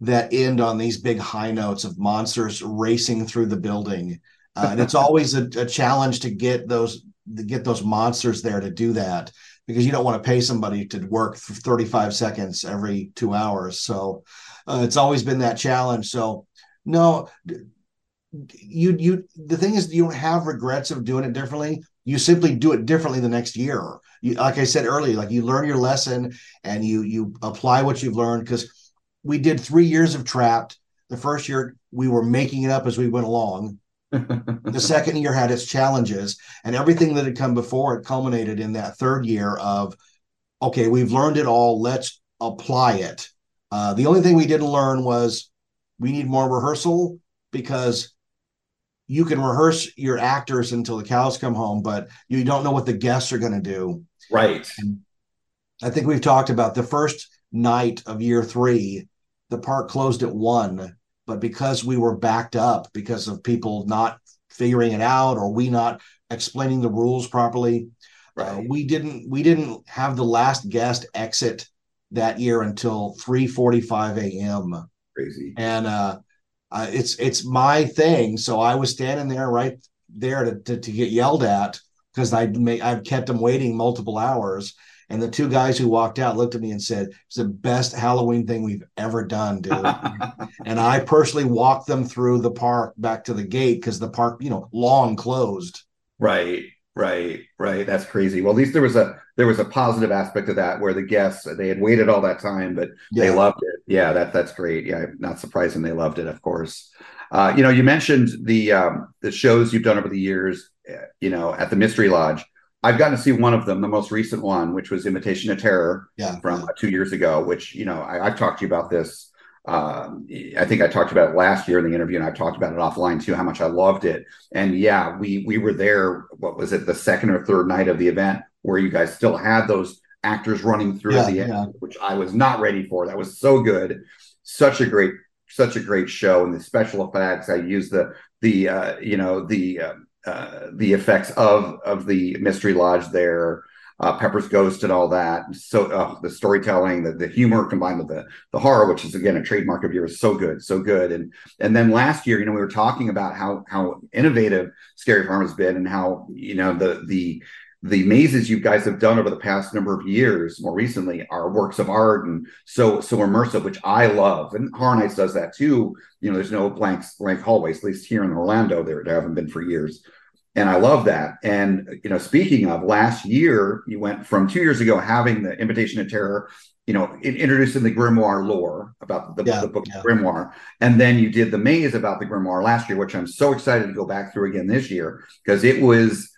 S4: that end on these big high notes of monsters racing through the building, uh, and it's always a, a challenge to get those to get those monsters there to do that because you don't want to pay somebody to work for 35 seconds every two hours. So uh, it's always been that challenge. So no, you you the thing is you don't have regrets of doing it differently. You simply do it differently the next year. You, like I said earlier, like you learn your lesson and you you apply what you've learned because we did three years of trapped. The first year we were making it up as we went along. The second year had its challenges, and everything that had come before it culminated in that third year of, okay, we've learned it all. Let's apply it. Uh, the only thing we didn't learn was we need more rehearsal because you can rehearse your actors until the cows come home, but you don't know what the guests are going to do.
S8: Right.
S4: And I think we've talked about the first night of year three, the park closed at one, but because we were backed up because of people not figuring it out or we not explaining the rules properly, uh, right. uh, we didn't we didn't have the last guest exit that year until 3:45 a.m.
S8: Crazy.
S4: And uh, uh, it's it's my thing. So I was standing there right there to to, to get yelled at because I I've kept them waiting multiple hours. And the two guys who walked out looked at me and said, "It's the best Halloween thing we've ever done, dude." (laughs) and I personally walked them through the park back to the gate because the park, you know, long closed.
S8: Right. Right, right. That's crazy. Well, at least there was a there was a positive aspect of that where the guests they had waited all that time, but yeah. they loved it. Yeah, that that's great. Yeah, not surprising they loved it. Of course. Uh, you know, you mentioned the um, the shows you've done over the years. Eh, you know, at the Mystery Lodge. I've gotten to see one of them, the most recent one, which was Invitation of Terror
S4: yeah,
S8: from
S4: yeah.
S8: two years ago. Which you know, I, I've talked to you about this um, I think I talked about it last year in the interview, and I've talked about it offline too, how much I loved it. And yeah, we we were there. What was it, the second or third night of the event, where you guys still had those actors running through
S4: yeah,
S8: the
S4: yeah.
S8: end, which I was not ready for. That was so good, such a great, such a great show, and the special effects. I used the the uh, you know the uh, uh, the effects of of the mystery lodge there uh, Pepper's Ghost and all that. So uh, the storytelling, the, the humor combined with the the horror, which is again a trademark of yours, so good, so good. And and then last year, you know, we were talking about how how innovative Scary Farm has been, and how you know the the the mazes you guys have done over the past number of years, more recently, are works of art and so so immersive, which I love. And Horror Nights does that too. You know, there's no blank blank hallways, at least here in Orlando, there, there haven't been for years and I love that. And you know, speaking of last year, you went from two years ago having the Invitation to Terror, you know, in, introducing the grimoire lore about the,
S4: yeah,
S8: the book
S4: yeah.
S8: grimoire, and then you did the maze about the grimoire last year, which I'm so excited to go back through again this year because it was.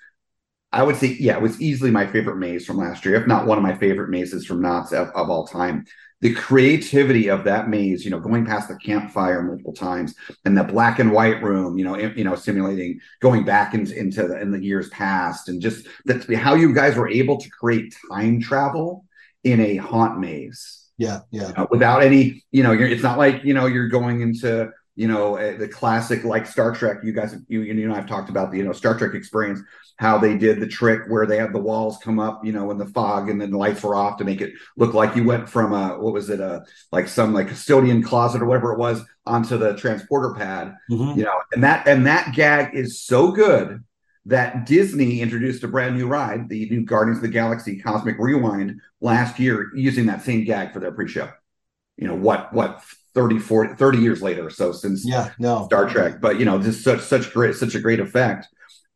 S8: I would say, yeah, it was easily my favorite maze from last year, if not one of my favorite mazes from Knott's of, of all time the creativity of that maze, you know, going past the campfire multiple times and the black and white room, you know, you know, simulating going back in, into the, in the years past and just that's how you guys were able to create time travel in a haunt maze.
S4: Yeah, yeah.
S8: You know, without any, you know, it's not like you know you're going into you know uh, the classic like Star Trek. You guys, you you know, I've talked about the you know Star Trek experience, how they did the trick where they had the walls come up, you know, in the fog, and then the lights were off to make it look like you went from a what was it a like some like custodian closet or whatever it was onto the transporter pad,
S4: mm-hmm.
S8: you know, and that and that gag is so good that Disney introduced a brand new ride, the new Guardians of the Galaxy Cosmic Rewind last year, using that same gag for their pre-show. You know what what 30 40 30 years later or so since
S4: yeah no.
S8: Star trek but you know just such such great such a great effect.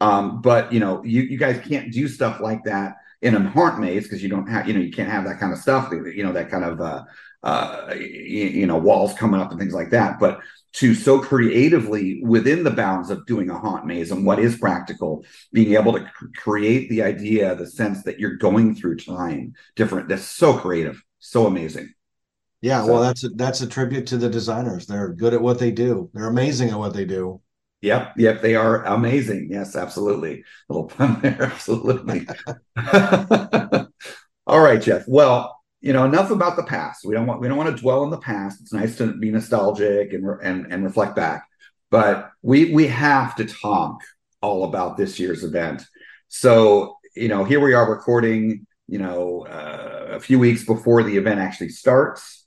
S8: Um but you know you you guys can't do stuff like that in a haunt maze because you don't have you know you can't have that kind of stuff you know that kind of uh uh you, you know walls coming up and things like that. But to so creatively within the bounds of doing a haunt maze and what is practical being able to cr- create the idea the sense that you're going through time different that's so creative so amazing
S4: yeah,
S8: So-
S4: well, that's a, that's a tribute to the designers. They're good at what they do. They're amazing at what they do.
S8: Yep, yep, they are amazing. Yes, absolutely. Little pun there, absolutely. (laughs) All right, Jeff. Well, you know, enough about the past. We don't want we don't want to dwell in the past. It's nice to be nostalgic and and and reflect back, but we we have to talk all about this year's event. So, you know, here we are recording. You know, uh, a few weeks before the event actually starts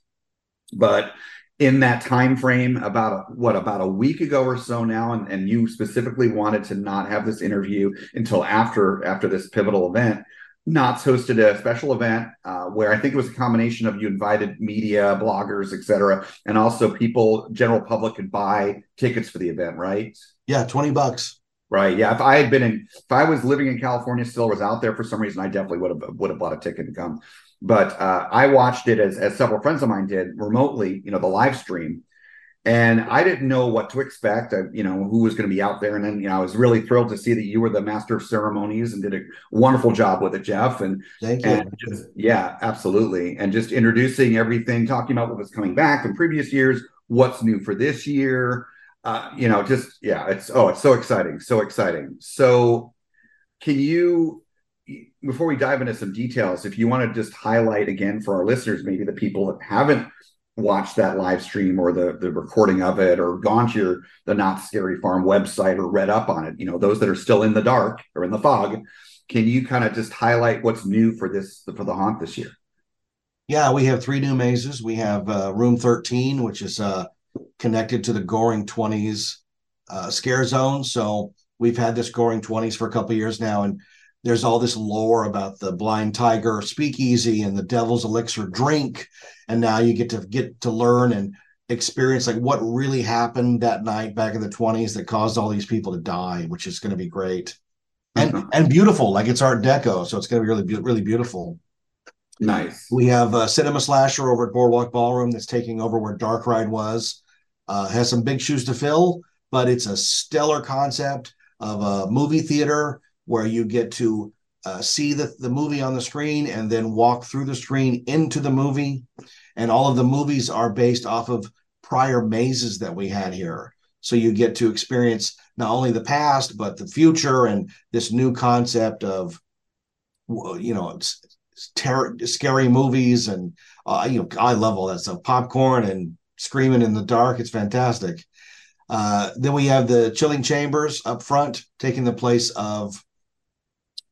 S8: but in that time frame about a, what about a week ago or so now and, and you specifically wanted to not have this interview until after after this pivotal event Knott's hosted a special event uh, where I think it was a combination of you invited media, bloggers, etc., and also people, general public, could buy tickets for the event, right?
S4: Yeah, twenty bucks.
S8: Right. Yeah. If I had been in, if I was living in California, still was out there for some reason, I definitely would have would have bought a ticket and come. But uh, I watched it as as several friends of mine did remotely. You know, the live stream, and I didn't know what to expect. I, you know, who was going to be out there, and then you know, I was really thrilled to see that you were the master of ceremonies and did a wonderful job with it, Jeff. And
S4: thank you.
S8: And just, yeah, absolutely. And just introducing everything, talking about what was coming back from previous years, what's new for this year. Uh, you know, just yeah, it's oh, it's so exciting, so exciting. So, can you? Before we dive into some details, if you want to just highlight again for our listeners, maybe the people that haven't watched that live stream or the the recording of it or gone to your the Knott's Scary Farm website or read up on it you know those that are still in the dark or in the fog can you kind of just highlight what's new for this for the haunt this year?
S4: Yeah we have three new mazes. We have uh, room 13 which is uh, connected to the goring 20s uh, scare zone. So we've had this goring 20s for a couple years now and there's all this lore about the blind tiger speakeasy and the devil's elixir drink. And now you get to get to learn and experience like what really happened that night back in the 20s that caused all these people to die which is going to be great. And mm-hmm. and beautiful like it's art deco so it's going to be really really beautiful.
S8: Nice.
S4: We have a cinema slasher over at boardwalk ballroom that's taking over where dark ride was. Uh, has some big shoes to fill but it's a stellar concept of a movie theater where you get to uh, see the, the movie on the screen and then walk through the screen into the movie. And all of the movies are based off of prior mazes that we had here. So you get to experience not only the past, but the future and this new concept of, you know, ter- scary movies. And, uh, you know, I love all that stuff popcorn and screaming in the dark. It's fantastic. Uh, then we have the chilling chambers up front, taking the place of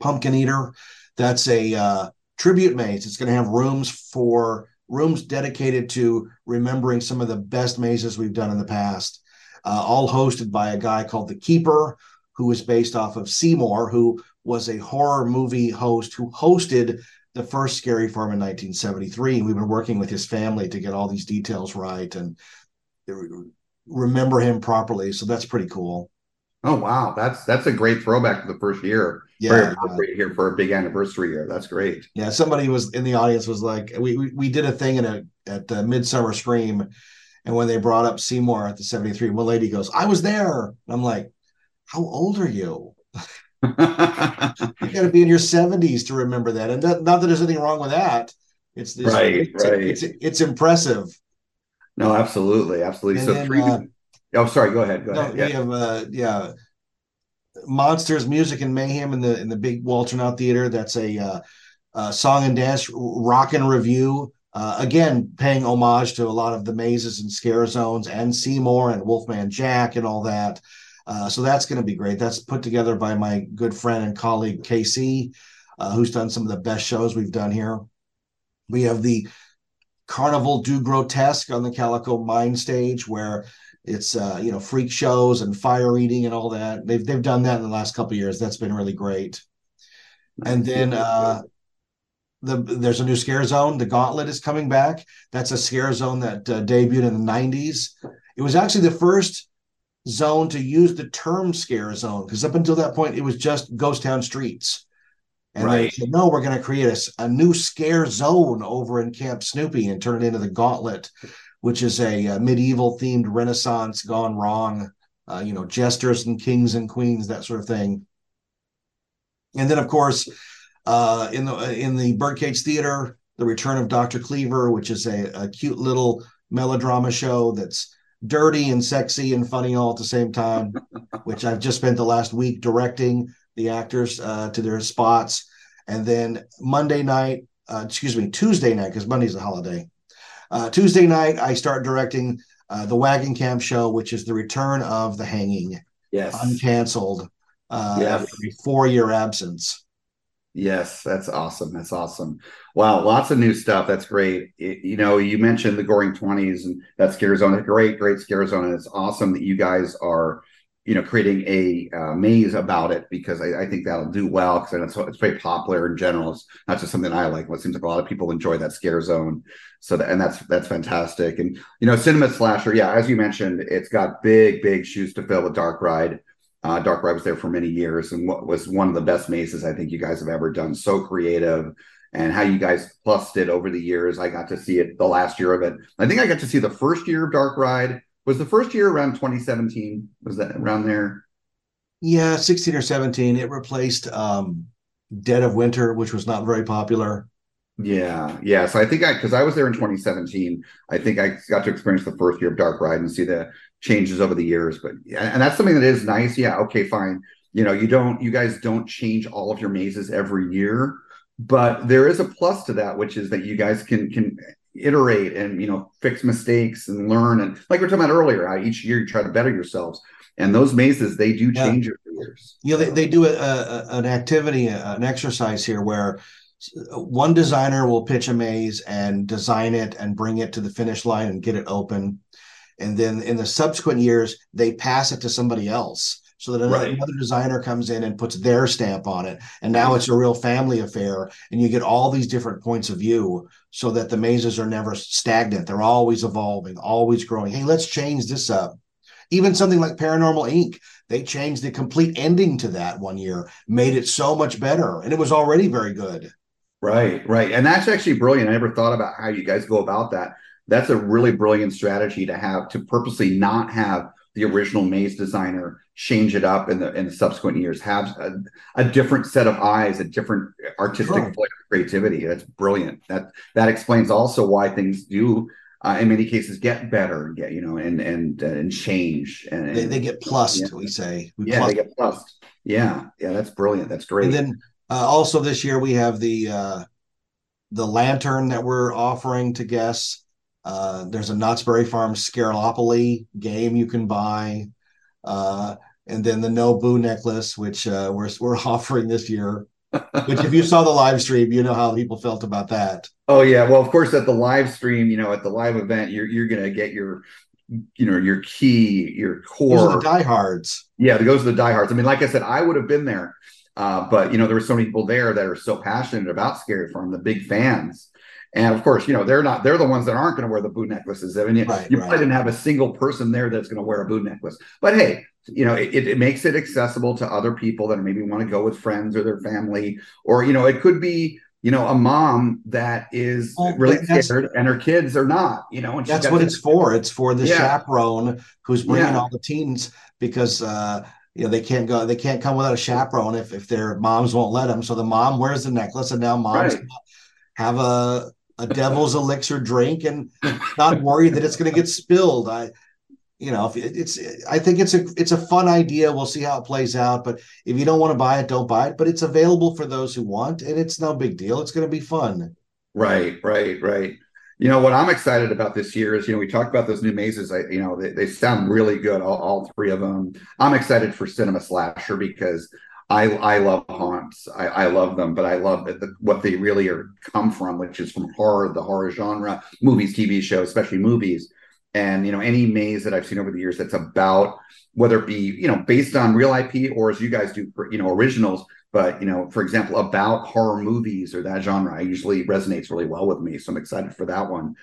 S4: Pumpkin Eater. That's a uh, tribute maze. It's going to have rooms for rooms dedicated to remembering some of the best mazes we've done in the past. Uh, all hosted by a guy called the Keeper, who is based off of Seymour, who was a horror movie host who hosted the first Scary Farm in 1973. We've been working with his family to get all these details right and remember him properly. So that's pretty cool.
S8: Oh wow, that's that's a great throwback to the first year.
S4: Yeah,
S8: Very here for a big anniversary year. That's great.
S4: Yeah, somebody was in the audience was like, we we, we did a thing in a at the Midsummer Scream, and when they brought up Seymour at the seventy three, one lady goes, "I was there." And I'm like, "How old are you?" (laughs) you got to be in your seventies to remember that, and that, not that there's anything wrong with that. It's, it's
S8: right,
S4: it's,
S8: right.
S4: It's, it's, it's impressive.
S8: No, absolutely, absolutely.
S4: And
S8: so
S4: then,
S8: three.
S4: uh,
S8: oh, sorry. Go ahead. Go
S4: No,
S8: ahead.
S4: we
S8: Yeah.
S4: have uh, yeah, monsters, music, and mayhem in the in the big Walter Knott Theater. That's a uh, uh, song and dance rock and review. Uh, again, paying homage to a lot of the mazes and scare zones and Seymour and Wolfman Jack and all that. Uh, so that's going to be great. That's put together by my good friend and colleague KC, uh, who's done some of the best shows we've done here. We have the Carnival du Grotesque on the Calico Mine stage, where it's uh, you know freak shows and fire eating and all that. They've they've done that in the last couple years. That's been really great. And then uh, the there's a new scare zone. The Gauntlet is coming back. That's a scare zone that uh, debuted in the 90s. It was actually the first zone to use the term scare zone because up until that point it was just ghost town streets. And they said, no, we're going to create a, a, new scare zone over in Camp Snoopy and turn it into the Gauntlet, which is a, uh medieval themed Renaissance gone wrong. Uh, you know, jesters and kings and queens, that sort of thing. And then, of course, uh, in the in the Birdcage Theater, the Return of Doctor Cleaver, which is a, a cute little melodrama show that's dirty and sexy and funny all at the same time. (laughs) which I've just spent the last week directing the actors uh, to their spots, and then Monday night, uh, excuse me, Tuesday night because Monday's a holiday. Uh, Tuesday night, I start directing uh, the Wagon Camp show, which is the return of the hanging,
S8: Yes.
S4: uncanceled, uh,
S8: Yes.
S4: after a four-year absence.
S8: Yes, that's awesome. That's awesome. Wow, lots of new stuff. That's great. It- you know, you mentioned the Goring Twenties and that scare zone. Great, great scare zone, and it's awesome that you guys are you know, creating a uh, maze about it because I, I think that'll do well because it's, it's very popular in general. It's not just something I like. It seems like a lot of people enjoy that scare zone. So that, and that's that's fantastic. And you know, cinema slasher, yeah, as you mentioned, it's got big, big shoes to fill with Dark Ride. Uh, Dark Ride was there for many years and what was one of the best mazes I think you guys have ever done. So creative and how you guys plussed it over the years. I got to see it the last year of it. I think I got to see the first year of Dark Ride was the first year around 2017 was that around there?
S4: Yeah 16 or 17 it replaced um dead of winter which was not very popular.
S8: Yeah yeah so i think i because i was there in 2017 i think i got to experience the first year of dark ride and see the changes over the years but and that's something that is nice yeah okay fine you know you don't you guys don't change all of your mazes every year but there is a plus to that which is that you guys can can iterate and you know fix mistakes and learn and like we are talking about earlier how each year you try to better yourselves. And those mazes they do change yeah. over years.
S4: Yeah they, they do a, a, an activity an exercise here where one designer will pitch a maze and design it and bring it to the finish line and get it open. And then in the subsequent years they pass it to somebody else so that another, right. another, designer comes in and puts their stamp on it. And now it's a real family affair and you get all these different points of view so that the mazes are never stagnant. They're always evolving always growing. Hey let's change this up. Even something like paranormal inc they changed the complete ending to that one year made it so much better and it was already very good.
S8: Right right. And that's actually brilliant. I never thought about how you guys go about that. That's a really brilliant strategy to have to purposely not have the original maze designer change it up in the in the subsequent years have a, a different set of eyes a different artistic sure. creativity. That's brilliant. That that explains also why things do uh, in many cases get better and get you know and and uh, and change and,
S4: they, they get plussed yeah. we say.
S8: We yeah they get plussed. Yeah. Yeah that's brilliant. That's great.
S4: And then uh, also this year we have the uh the lantern that we're offering to guests. Uh, there's a Knott's Berry Farm Scarelopoly game you can buy. Uh, and then the No Boo necklace, which uh, we're, we're (laughs) offering this year. which, if you saw the live stream, you know how people felt about that.
S8: Oh yeah, well, of course, at the live stream, you know, at the live event, you're you're gonna get your, you know, your key, your core. Those
S4: are the diehards.
S8: Yeah, those are the diehards. I mean, like I said, I would have been there, uh, but you know, there were so many people there that are so passionate about Scary Farm, the big fans and of course, you know, they're not, they're the ones that aren't going to wear the Boo necklaces. I mean, you, right, you right. probably didn't have a single person there that's going to wear a Boo necklace. But hey, you know, it, it makes it accessible to other people that maybe want to go with friends or their family. Or, you know, it could be, you know, a mom that is well, really scared and her kids are not, you know, and
S4: that's what it's for. It's for the yeah. chaperone who's bringing yeah. all the teens because, uh, you know they can't go they can't come without a chaperone if, if their moms won't let them so the mom wears the necklace and now moms right. have a a devil's elixir drink and not worried that it's going to get spilled. I, you know, it's, I think it's a, it's a fun idea. We'll see how it plays out. But if you don't want to buy it, don't buy it. But it's available for those who want, and it's no big deal. It's going to be fun.
S8: Right, right, right. You know what I'm excited about this year is you know we talked about those new mazes. I you know they, they sound really good, all, all three of them. I'm excited for Cinema Slasher because I I love haunts. I, I love them, but I love the, what they really are come from, which is from horror, the horror genre, movies, TV shows, especially movies. And you know, any maze that I've seen over the years that's about whether it be you know based on real IP or as you guys do, you know, originals. But you know, for example, about horror movies or that genre, I usually resonates really well with me. So I'm excited for that one.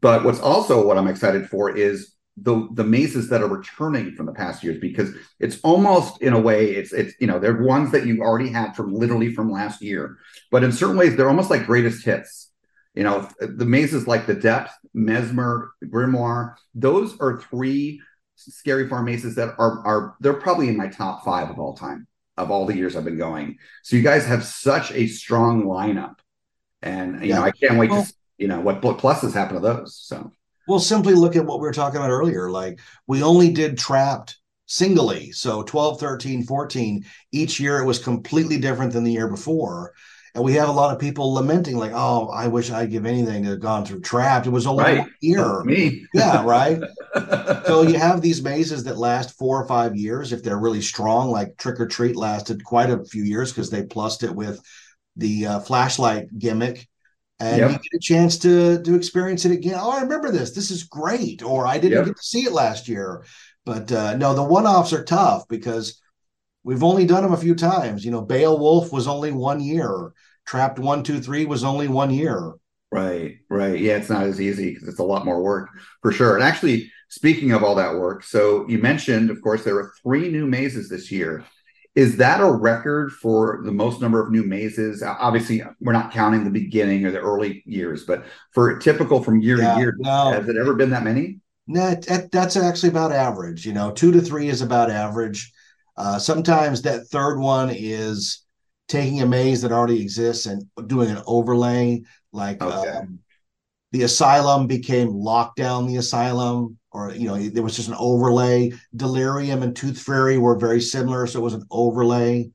S8: But what's also what I'm excited for is the the mazes that are returning from the past years because it's almost in a way it's it's you know they're ones that you already had from literally from last year. But in certain ways they're almost like greatest hits. You know the mazes like the depth mesmer grimoire those are three scary farm mazes that are are they're probably in my top five of all time of all the years i've been going. So you guys have such a strong lineup. And you yeah. know i can't wait well, to you know what pluses happen to those so
S4: We'll simply look at what we were talking about earlier. Like we only did trapped singly. So 12, 13, 14, each year it was completely different than the year before. And we have a lot of people lamenting, like, oh, I wish I'd give anything to have gone through trapped. It was only right. one year.
S8: Me. (laughs)
S4: Yeah, right. (laughs) so you have these mazes that last four or five years if they're really strong, like Trick or Treat lasted quite a few years because they plussed it with the uh, flashlight gimmick and yep. you get a chance to to experience it again. Oh, I remember this. This is great. Or I didn't yep. get to see it last year. But uh, no, the one offs are tough because we've only done them a few times. You know, Beowulf was only one year. Trapped one, two, three was only one year.
S8: Right, right. Yeah, it's not as easy because it's a lot more work for sure. And actually, speaking of all that work, so you mentioned, of course, there were three new mazes this year. Is that a record for the most number of new mazes? Obviously, we're not counting the beginning or the early years, but for typical from year
S4: Yeah,
S8: to year,
S4: no.
S8: has it ever been that many?
S4: No, that, that's actually about average. You know, two to three is about average. Uh, sometimes that third one is taking a maze that already exists and doing an overlay, like
S8: Okay.
S4: um, the asylum became lockdown the asylum, or you know, there was just an overlay. Delirium and Tooth Fairy were very similar, so it was an overlay.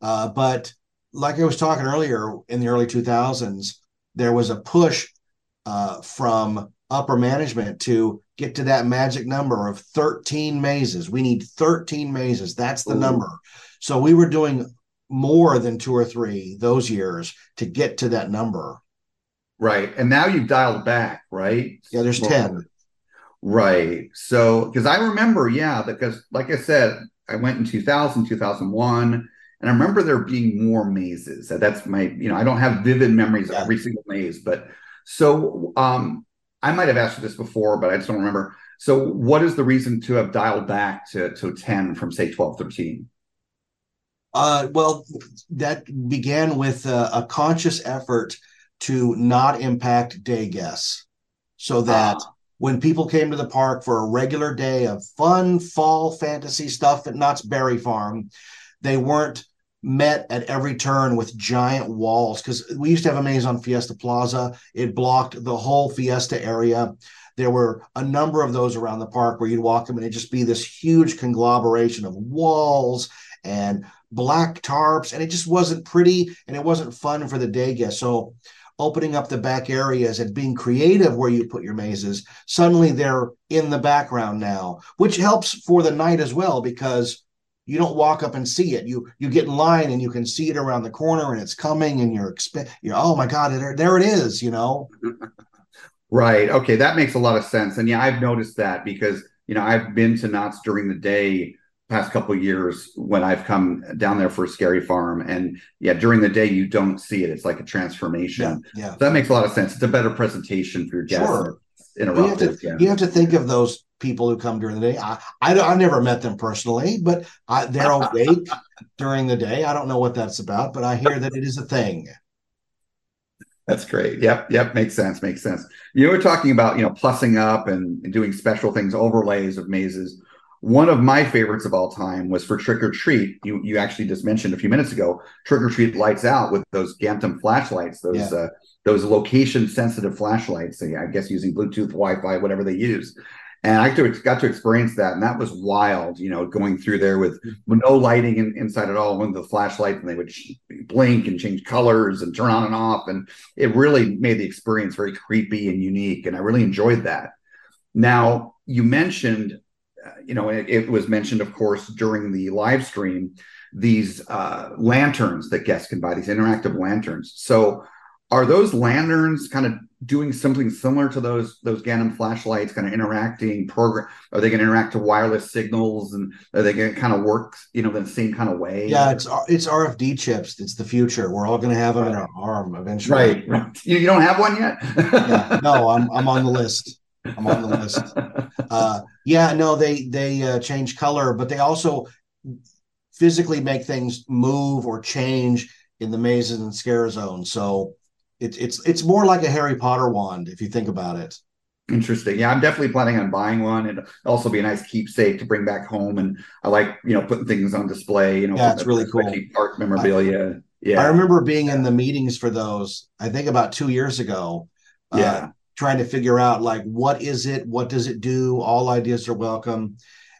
S4: Uh, but like I was talking earlier, in the early 2000s, there was a push uh, from upper management to get to that magic number of 13 mazes. We need 13 mazes. That's the
S8: Ooh.
S4: number. So we were doing more than two or three those years to get to that number.
S8: Right. And now you've dialed back, right?
S4: Yeah, there's 10.
S8: Right. So, because I remember, yeah, because like I said, I went in 2000, 2001, and I remember there being more mazes. That's my, you know, I don't have vivid memories of every single maze, but so um, I might have asked you this before, but I just don't remember. So, what is the reason to have dialed back to, to 10 from, say, 12, 13?
S4: Uh, well, that began with a, a conscious effort to not impact day guests so that
S8: Ah.
S4: When people came to the park for a regular day of fun fall fantasy stuff at Knott's Berry Farm, they weren't met at every turn with giant walls because we used to have a maze on Fiesta Plaza. It blocked the whole Fiesta area. There were a number of those around the park where you'd walk them and it'd just be this huge conglomeration of walls and black tarps, and it just wasn't pretty and it wasn't fun for the day guests. So opening up the back areas and being creative where you put your mazes, suddenly they're in the background now, which helps for the night as well because you don't walk up and see it. You you get in line and you can see it around the corner and it's coming and you're expe- you're oh my god there, there it is you know (laughs)
S8: Right. Okay. That makes a lot of sense. And yeah, I've noticed that because, you know, I've been to Knott's during the day past couple of years when I've come down there for Scary Farm. And yeah, during the day, you don't see it. It's like a transformation.
S4: yeah
S8: That makes a lot of sense. It's a better presentation for your guests.
S4: Sure.
S8: It's
S4: you have to
S8: yeah.
S4: you have to think of those people who come during the day. I I I've never met them personally, but I, they're awake (laughs) during the day. I don't know what that's about, but I hear that it is a thing.
S8: That's great. Yep. Yep. Makes sense. Makes sense. You were talking about, you know, plussing up and doing special things, overlays of mazes. One of my favorites of all time was for Trick or Treat. You you actually just mentioned a few minutes ago. Trick or Treat lights out with those Gantom flashlights, those
S4: Yeah.
S8: uh, those location sensitive flashlights. I guess using Bluetooth, Wi-Fi, whatever they use. And I got to, experience that, and that was wild. You know, going through there with, with no lighting in, inside at all, with the flashlight, and they would blink and change colors and turn on and off, and it really made the experience very creepy and unique. And I really enjoyed that. Now, you mentioned, you know, it, it was mentioned, of course, during the live stream, these uh, lanterns that guests can buy, these interactive lanterns. So, are those lanterns kind of doing something similar to those those Gantom flashlights, kind of interacting program? Are they going to interact to wireless signals, and are they going to kind of work, you know, in the same kind of way?
S4: Yeah, it's it's RFID chips. It's the future. We're all going to have them in our arm eventually.
S8: right. Right. You, you don't have one yet?
S4: Yeah. No, I'm I'm on the list. I'm on the list. (laughs) Uh, yeah, no, they they uh, change color, but they also physically make things move or change in the mazes and scare zones. So it's it's it's more like a Harry Potter wand if you think about it.
S8: Interesting. Yeah, I'm definitely planning on buying one. It'd also be a nice keepsake to bring back home. And I like, you know, putting things on display. You know,
S4: Yeah, it's really cool.
S8: Park memorabilia. yeah.
S4: I remember being in the meetings for those. I think about two years ago. uh,
S8: Yeah.
S4: Trying to figure out like what is it, what does it do? All ideas are welcome.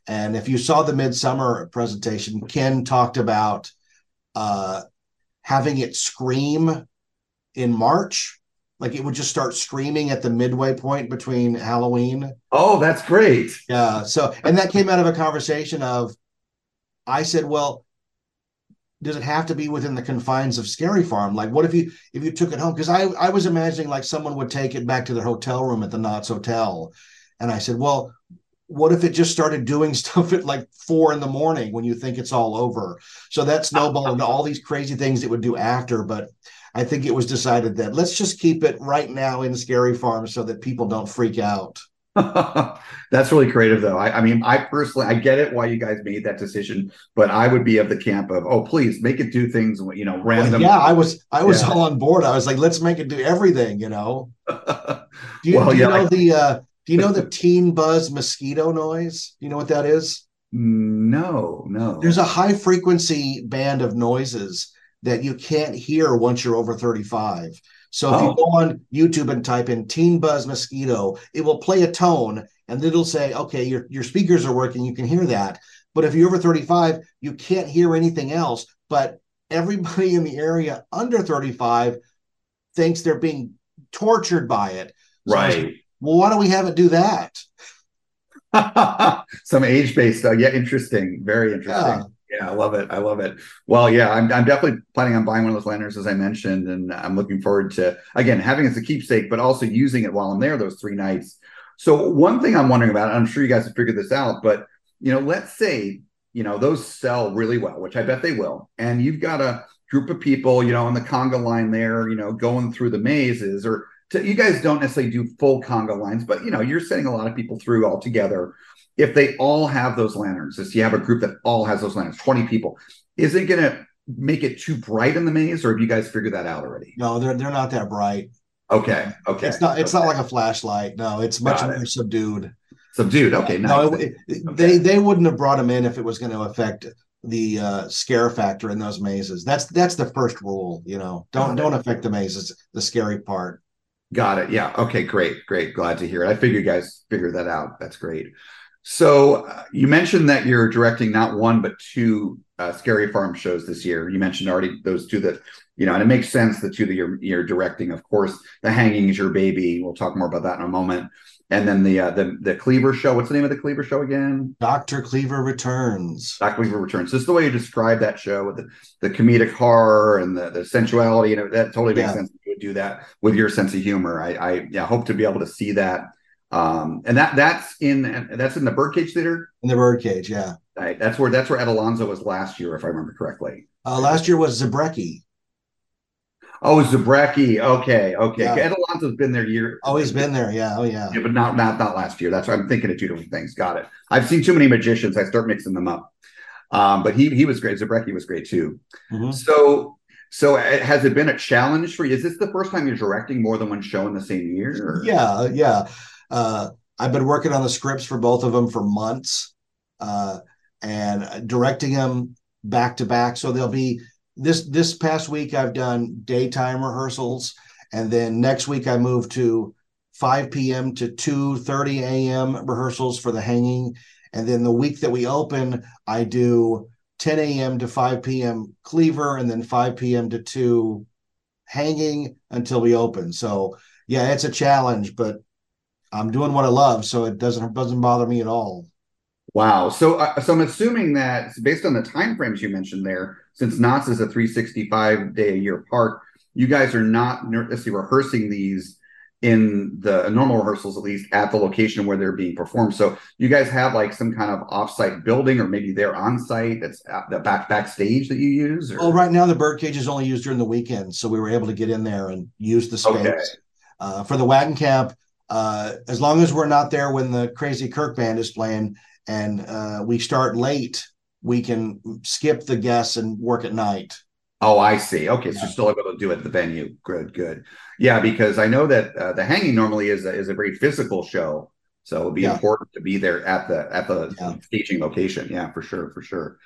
S4: And if you saw the midsummer presentation, Ken talked about uh, having it scream in March. Like it would just start screaming at the midway point between Halloween.
S8: Oh, that's great.
S4: Yeah. So, and that came out of a conversation of, I said, well, does it have to be within the confines of Scary Farm? Like, what if you if you took it home? Because I I was imagining like someone would take it back to their hotel room at the Knott's Hotel, and I said, well, what if it just started doing (laughs) stuff at like four in the morning when you think it's all over? So that snowballed into all these crazy things it would do after. But I think it was decided that let's just keep it right now in Scary Farm so that people don't freak out. (laughs)
S8: That's really creative, though. I, I, mean, I personally, I get it why you guys made that decision, but I would be of the camp of, oh, please make it do things, you know, random.
S4: Well, yeah, I was, I was yeah. all on board. I was like, let's make it do everything, you know. (laughs) do you, well, do you yeah, know I, the, uh, do you know the (laughs) teen buzz mosquito noise? Do you know what that is?
S8: No, no.
S4: There's a high frequency band of noises that you can't hear once you're over 35. So if oh. you go on YouTube and type in teen buzz mosquito, it will play a tone and it'll say, okay, your, your speakers are working, you can hear that. But if you're over 35, you can't hear anything else. But everybody in the area under 35 thinks they're being tortured by it.
S8: So right.
S4: Like, well, why don't we have it do that? (laughs)
S8: Some age based, uh, yeah, interesting, very interesting. Yeah. Yeah, I love it. I love it. Well, yeah, I'm, I'm definitely planning on buying one of those lanterns, as I mentioned, and I'm looking forward to again having it as a keepsake, but also using it while I'm there those three nights. So one thing I'm wondering about, I'm sure you guys have figured this out, but you know, let's say you know those sell really well, which I bet they will, and you've got a group of people, you know, on the conga line there, you know, going through the mazes, or to, you guys don't necessarily do full conga lines, but you know, you're sending a lot of people through all together if they all have those lanterns, if you have a group that all has those lanterns, 20 people, is it going to make it too bright in the maze or have you guys figured that out already?
S4: No, they're they're not that bright.
S8: Okay. Okay.
S4: It's not it's okay. not like a flashlight. No, it's much more subdued.
S8: Subdued. Okay. Nice. No,
S4: it, it, okay. they they wouldn't have brought them in if it was going to affect the uh, scare factor in those mazes. That's that's the first rule, you know. Don't don't affect the mazes, the scary part.
S8: Got it. Yeah. Okay, great. Great. Glad to hear it. I figured you guys figured that out. That's great. So uh, you mentioned that you're directing not one but two uh, Scary Farm shows this year. You mentioned already those two that you know, and it makes sense the two that you're you're directing. Of course, The Hanging is your baby. We'll talk more about that in a moment. And then the uh, the the Cleaver show. What's the name of the Cleaver show again?
S4: Doctor Cleaver returns.
S8: Doctor Cleaver returns. This is the way you describe that show with the, the comedic horror and the, the sensuality. You know that totally makes yeah. sense. You would do that with your sense of humor. I, I yeah hope to be able to see that um, and that that's in that's in the Birdcage Theater.
S4: In the Birdcage, yeah.
S8: Right. That's where that's where Ed Alonzo was last year, if I remember correctly.
S4: Uh, last year was Zabrecky.
S8: Oh, Zabrecky. Okay, okay. Yeah. Ed Alonzo's been there year.
S4: Oh, he's been there. Yeah. Oh, yeah.
S8: yeah. But not not not last year. That's why I'm thinking of two different things. Got it. I've seen too many magicians. I start mixing them up. Um, but he he was great. Zabrecky was great too. Mm-hmm. So so uh, has it been a challenge for you? Is this the first time you're directing more than one show in the same year? Or?
S4: Yeah, yeah. Uh, I've been working on the scripts for both of them for months uh, and directing them back to back. So they'll be this this past week I've done daytime rehearsals, and then next week I move to 5 p.m. to 2:30 a.m. rehearsals for the hanging, and then the week that we open I do 10 a.m. to 5 p.m. Cleaver, and then 5 p.m. to 2 hanging until we open. So yeah, it's a challenge, but I'm doing what I love, so it doesn't doesn't bother me at all.
S8: Wow. So, uh, so I'm assuming that based on the time frames you mentioned there, since Knott's is a 365 day a year park, you guys are not necessarily rehearsing these in the normal rehearsals, at least at the location where they're being performed. So, you guys have like some kind of offsite building, or maybe they're on site that's the back backstage that you use. Or?
S4: Well, right now the birdcage is only used during the weekend, so we were able to get in there and use the space. Okay. Uh, for the wagon camp, uh, as long as we're not there when the crazy Kirk band is playing and uh, we start late, we can skip the guests and work at night.
S8: Oh, I see. Okay, so still able to do it at the venue. Good, good. Yeah, because I know that uh, the hanging normally is a, is a very physical show, so it'd be yeah. important to be there at the at the yeah. staging location. Yeah, for sure, for sure.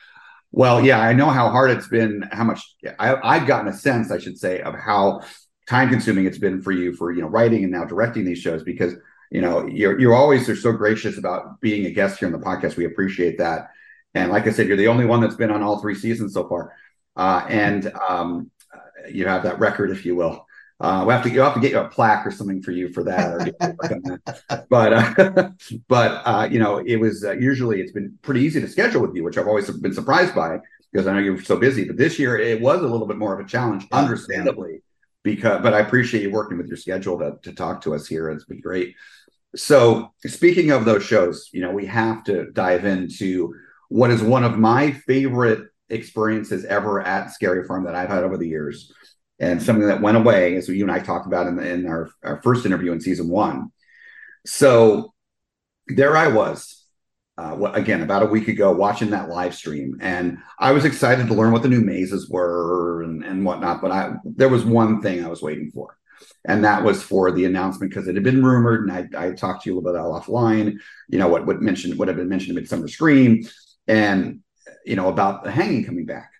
S8: Well, yeah, I know how hard it's been. How much I, I've gotten a sense, I should say, of how time consuming it's been for you for you know writing and now directing these shows because you know you're you're always are so gracious about being a guest here on the podcast. We appreciate that. And like i said you're the only one that's been on all three seasons so far. Uh, and um, you have that record if you will. Uh, we have to you have to get you a plaque or something for you for that, that. but uh, (laughs) but uh, you know it was uh, usually it's been pretty easy to schedule with you which i've always been surprised by because i know you're so busy but this year it was a little bit more of a challenge understandably because but I appreciate you working with your schedule to, to talk to us here. It's been great. So speaking of those shows, you know, we have to dive into what is one of my favorite experiences ever at Scary Farm that I've had over the years, and something that went away, as you and I talked about in, the, in our, our first interview in season one. So there I was, uh, again about a week ago, watching that live stream, and I was excited to learn what the new mazes were and, and whatnot. But I there was one thing I was waiting for, and that was for the announcement because it had been rumored, and I, I talked to you a little bit offline. You know what what mentioned what had been mentioned in Midsummer Scream, and you know about the hanging coming back,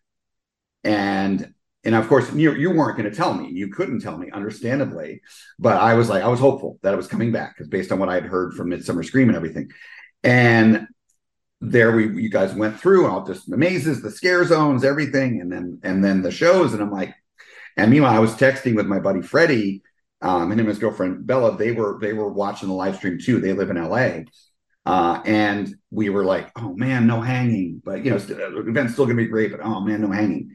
S8: and and of course you, you weren't going to tell me you couldn't tell me understandably but i was like i was hopeful that it was coming back because based on what i had heard from midsummer scream and everything and there we you guys went through all just the mazes the scare zones everything and then and then the shows and i'm like and meanwhile i was texting with my buddy freddie um, and him and his girlfriend bella they were they were watching the live stream too they live in la uh, and we were like oh man no hanging but you know the event's still gonna be great but oh man no hanging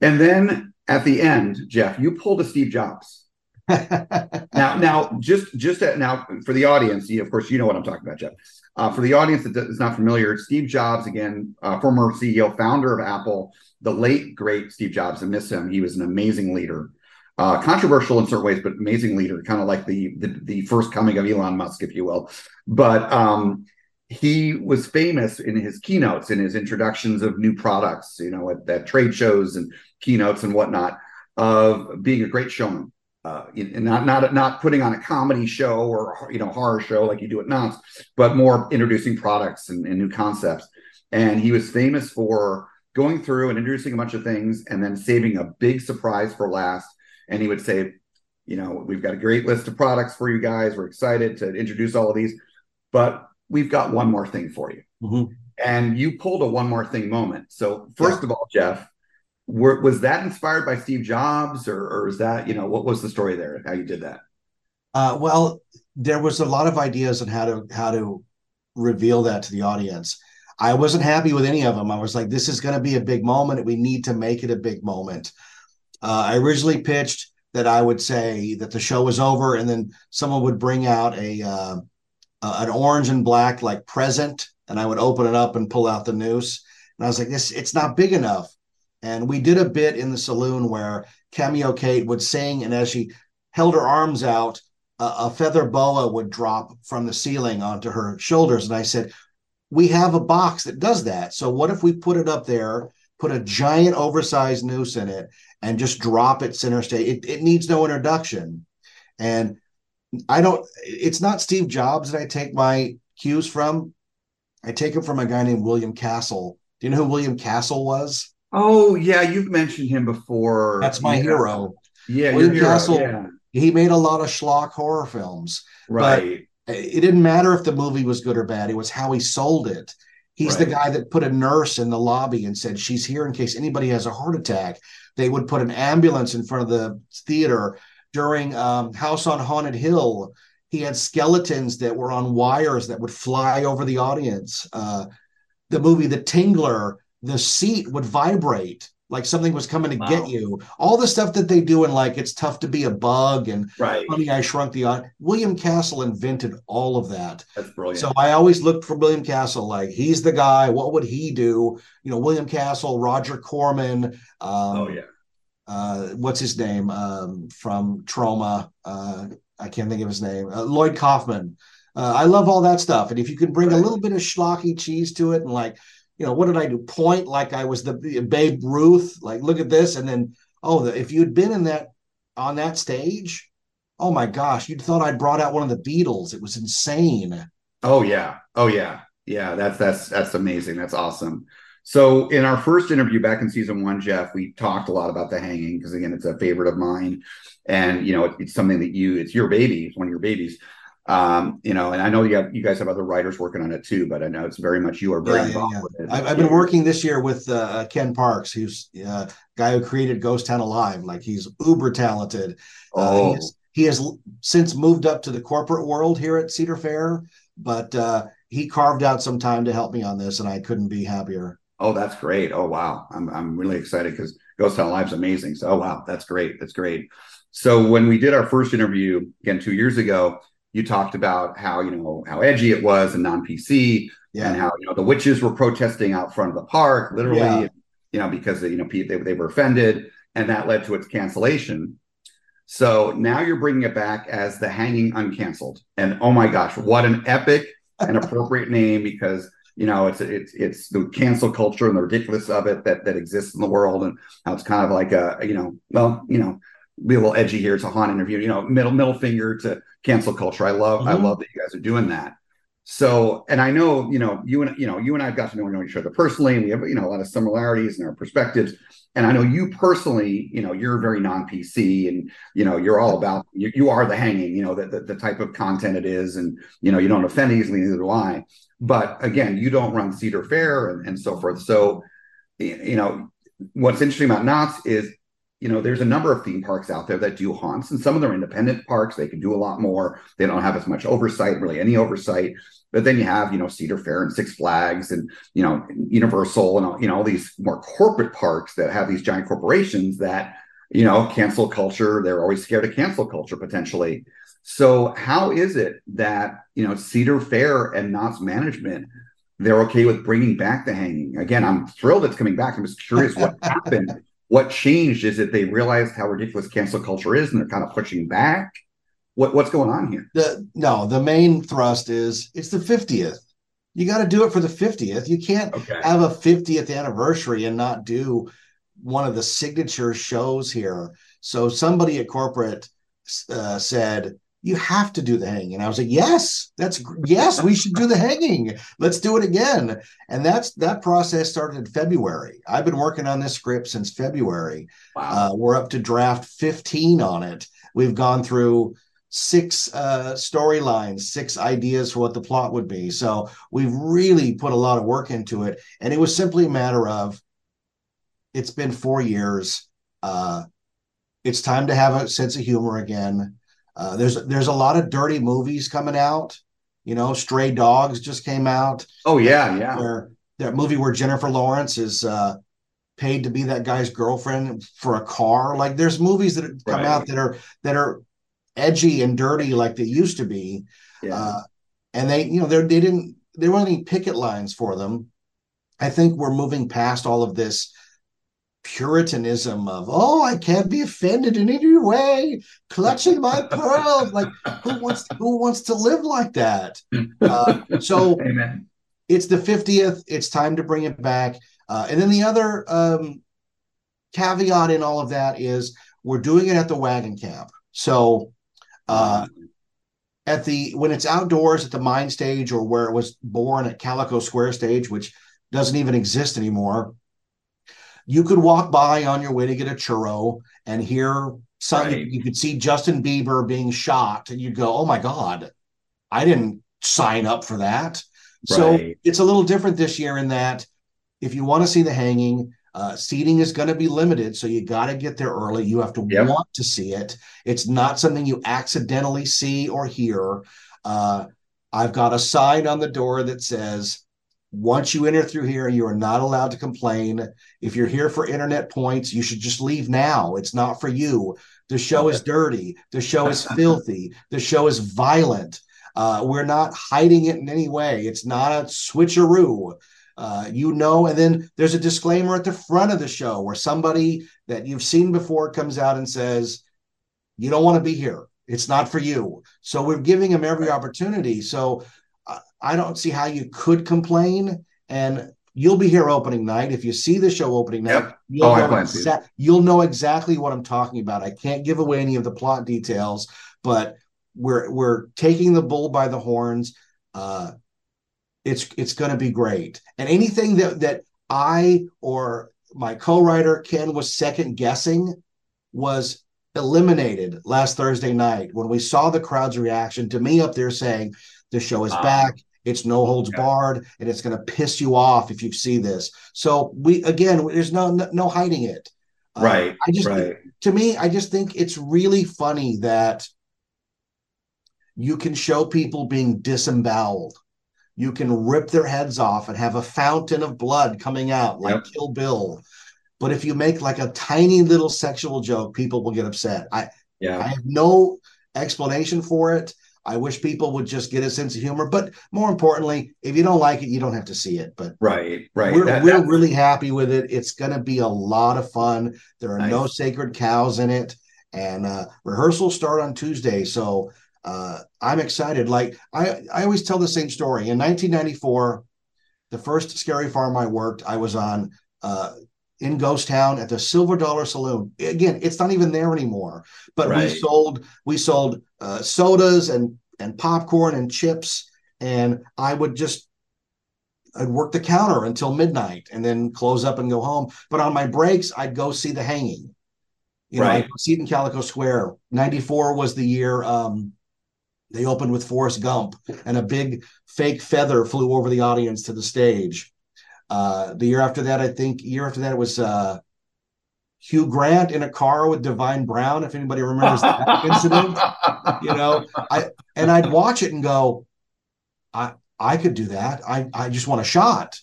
S8: and then at the end, Jeff, you pulled a Steve Jobs. (laughs) now, now, just just at, now for the audience, you, of course, you know what I'm talking about, Jeff. Uh, for the audience that is not familiar, Steve Jobs, again, uh, former CEO, founder of Apple, the late great Steve Jobs. I miss him. He was an amazing leader, uh, controversial in certain ways, but amazing leader, kind of like the, the, the first coming of Elon Musk, if you will. But um, he was famous in his keynotes, in his introductions of new products, you know, at, at trade shows and keynotes and whatnot, of being a great showman. Uh, not not not putting on a comedy show or you know horror show like you do at Knott's, but more introducing products and, and new concepts. And he was famous for going through and introducing a bunch of things and then saving a big surprise for last. And he would say, you know, we've got a great list of products for you guys. We're excited to introduce all of these, but we've got one more thing for you. Mm-hmm. And you pulled a one more thing moment. So, first yeah. of all, Jeff, were, was that inspired by Steve Jobs or, or is that, you know, what was the story there, how you did that?
S4: Uh, well, there was a lot of ideas on how to how to reveal that to the audience. I wasn't happy with any of them. I was like, this is going to be a big moment. We need to make it a big moment. Uh, I originally pitched that I would say that the show was over, and then someone would bring out a uh, an orange and black like present, and I would open it up and pull out the noose. And I was like, this it's not big enough. And we did a bit in the saloon where Cameo Kate would sing, and as she held her arms out, a, a feather boa would drop from the ceiling onto her shoulders. And I said, we have a box that does that. So what if we put it up there, put a giant oversized noose in it, and just drop it center stage? It, it needs no introduction. And I don't. It's not Steve Jobs that I take my cues from. I take them from a guy named William Castle. Do you know who William Castle was?
S8: Oh yeah, you've mentioned him before.
S4: That's my
S8: yeah.
S4: hero.
S8: Yeah,
S4: William
S8: hero,
S4: Castle.
S8: Yeah.
S4: He made a lot of schlock horror films.
S8: Right.
S4: it didn't matter if the movie was good or bad. It was how he sold it. He's right. the guy that put a nurse in the lobby and said she's here in case anybody has a heart attack. They would put an ambulance in front of the theater during um, House on Haunted Hill. He had skeletons that were on wires that would fly over the audience. Uh, the movie The Tingler, the seat would vibrate like something was coming to wow. get you. All the stuff that they do and like it's tough to be a bug and
S8: right.
S4: Honey, I Shrunk the Audience. William Castle invented all of that.
S8: That's brilliant.
S4: So I always looked for William Castle. Like he's the guy. What would he do? You know, William Castle, Roger Corman. Um,
S8: oh yeah
S4: uh, what's his name um, from Troma? Uh, I can't think of his name. Uh, Lloyd Kaufman. Uh, I love all that stuff. And if you can bring right. a little bit of schlocky cheese to it, and like, you know, what did I do? Point like I was the Babe Ruth. Like, look at this, and then oh, the, if you'd been in that on that stage, oh my gosh, you'd thought I'd brought out one of the Beatles. It was insane.
S8: Oh yeah, oh yeah, yeah. That's that's that's amazing. That's awesome. So in our first interview back in season one, Jeff, we talked a lot about the hanging because again, it's a favorite of mine, and you know, it, it's something that you, it's your baby, it's one of your babies. Um, you know, and I know you have you guys have other writers working on it too, but I know it's very much you are very yeah, involved yeah, yeah. with it.
S4: I've, I've, been working this year with uh, Ken Parks, who's a uh, guy who created Ghost Town Alive. Like he's uber talented. Uh, oh. he, has, he has since moved up to the corporate world here at Cedar Fair, but uh, he carved out some time to help me on this, and I couldn't be happier.
S8: Oh, that's great. Oh, wow. I'm, I'm really excited because Ghost Town Live's amazing. So, oh, wow, that's great. That's great. So, when we did our first interview again two years ago, you talked about how you know how edgy it was and non-PC,
S4: Yeah.
S8: and how you know the witches were protesting out front of the park, literally,
S4: Yeah.
S8: you know, because you know they, they were offended, and that led to its cancellation. So now you're bringing it back as the hanging uncanceled, and oh my gosh, what an epic and (laughs) appropriate name because you know it's it's it's the cancel culture and the ridiculous of it that that exists in the world, and how it's kind of like a you know well you know be a little edgy here. It's a haunt interview, you know, middle middle finger to cancel culture. I love I
S4: Mhm.
S8: love that you guys are doing that. So, and I know, you know, you and you know, you and I've got to know, know each other personally, and we have, you know, a lot of similarities in our perspectives. And I know you personally, you know, you're very non-PC, and you know, you're all about you, you are the hanging, you know, the, the the type of content it is, and you know, you don't offend easily, neither do I. But again, you don't run Cedar Fair and, and so forth. So, you know, what's interesting about Knots is you know, there's a number of theme parks out there that do haunts, and some of them are independent parks. They can do a lot more. They don't have as much oversight, really any oversight. But then you have, you know, Cedar Fair and Six Flags and, you know, Universal and, all, you know, all these more corporate parks that have these giant corporations that, you know, cancel culture. They're always scared of cancel culture potentially. So how is it that, you know, Cedar Fair and Knott's management, they're okay with bringing back the hanging? Again, I'm thrilled it's coming back. I'm just curious what (laughs) happened what changed is that they realized how ridiculous cancel culture is and they're kind of pushing back what what's going on here
S4: The no, the main thrust is it's the 50th. You got to do it for the 50th. You can't
S8: okay
S4: have a 50th anniversary and not do one of the signature shows here. So somebody at corporate uh, said, "You have to do the hanging." And I was like, "Yes, that's yes, we should do the hanging. Let's do it again." And that's that process started in February. I've been working on this script since February.
S8: wow
S4: Uh, we're up to draft 15 on it. We've gone through six uh, storylines, six ideas for what the plot would be. So we've really put a lot of work into it. And it was simply a matter of it's been four years. Uh, it's time to have a sense of humor again. Uh, there's there's a lot of dirty movies coming out. You know, Stray Dogs just came out
S8: oh yeah yeah
S4: where that movie where Jennifer Lawrence is uh, paid to be that guy's girlfriend for a car. Like there's movies that come
S8: Right.
S4: out that are that are edgy and dirty like they used to be.
S8: yeah
S4: Uh, and they, you know, they they didn't there weren't any picket lines for them. I think we're moving past all of this puritanism of oh I can't be offended in any way, clutching my (laughs) pearls. Like who wants who wants to live like that? Uh, so (laughs)
S8: amen
S4: it's the 50th it's time to bring it back uh, and then the other um, caveat in all of that is we're doing it at the wagon camp so uh, at the when it's outdoors at the mine stage or where it was born at calico square stage which doesn't even exist anymore you could walk by on your way to get a churro and hear some
S8: Right.
S4: you could see justin bieber being shot and you'd go oh my god i didn't sign up for that so
S8: Right.
S4: it's a little different this year in that if you want to see the hanging, uh, seating is going to be limited. So you got to get there early. You have to
S8: Yep.
S4: want to see it. It's not something you accidentally see or hear. Uh, I've got a sign on the door that says, once you enter through here, you are not allowed to complain. If you're here for internet points, you should just leave now. It's not for you. The show is dirty. The show is (laughs) filthy. The show is violent. Uh, we're not hiding it in any way. It's not a switcheroo. Uh, you know, and then there's a disclaimer at the front of the show where somebody that you've seen before comes out and says, You don't want to be here. It's not for you. So we're giving them every opportunity. So I don't see how you could complain. And you'll be here opening night. If you see the show opening night,
S8: Yep.
S4: you'll,
S8: Oh,
S4: know exa- you'll know exactly what I'm talking about. I can't give away any of the plot details, but we're we're taking the bull by the horns. Uh, it's it's going to be great. And anything that that I or my co-writer Ken was second guessing was eliminated last Thursday night when we saw the crowd's reaction to me up there saying the show is
S8: Ah.
S4: back. It's no holds
S8: Yeah.
S4: barred, and it's going to piss you off if you see this. So we again, there's no no, no hiding it. Uh,
S8: right
S4: I just
S8: right
S4: to me, I just think it's really funny that you can show people being disemboweled. You can rip their heads off and have a fountain of blood coming out like
S8: Yep.
S4: Kill Bill. But if you make like a tiny little sexual joke, people will get upset. I,
S8: yeah.
S4: I have no explanation for it. I wish people would just get a sense of humor. But more importantly, if you don't like it, you don't have to see it. But
S8: right, right.
S4: we're,
S8: That-
S4: we're really happy with it. It's going to be a lot of fun. There are no sacred cows in it, and uh, rehearsals start on Tuesday. So uh, I'm excited. Like I, I always tell the same story. In 1994, the first Scary Farm I worked, I was on uh, in Ghost Town at the Silver Dollar Saloon. Again, it's not even there anymore. But we sold we sold uh, sodas and and popcorn and chips, and I would just I'd work the counter until midnight and then close up and go home. But on my breaks, I'd go see the hanging. You know, I'd see it in Calico Square. 94 was the year um, they opened with Forrest Gump, and a big fake feather flew over the audience to the stage. Uh, the year after that, I think, year after that, it was uh, Hugh Grant in a car with Divine Brown. If anybody remembers that (laughs) incident, you know, I and I'd watch it and go, I I could do that. I I just want a shot.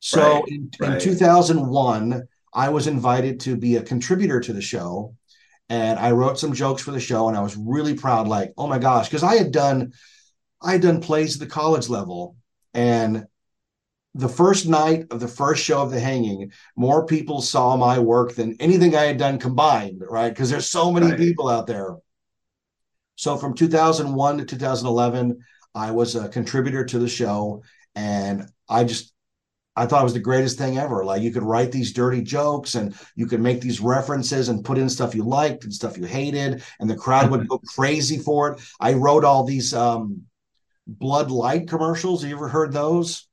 S4: So
S8: Right,
S4: in,
S8: right.
S4: in 2001, I was invited to be a contributor to the show, and I wrote some jokes for the show, and I was really proud. Like, oh my gosh, because I had done I had done plays at the college level, and the first night of the first show of the hanging, more people saw my work than anything I had done combined, right? Because there's so many
S8: Right.
S4: people out there. So from 2001 to 2011, I was a contributor to the show, and I just I thought it was the greatest thing ever. Like you could write these dirty jokes and you could make these references and put in stuff you liked and stuff you hated, and the crowd would (laughs) go crazy for it. I wrote all these um Blood Light commercials. Have you ever heard those?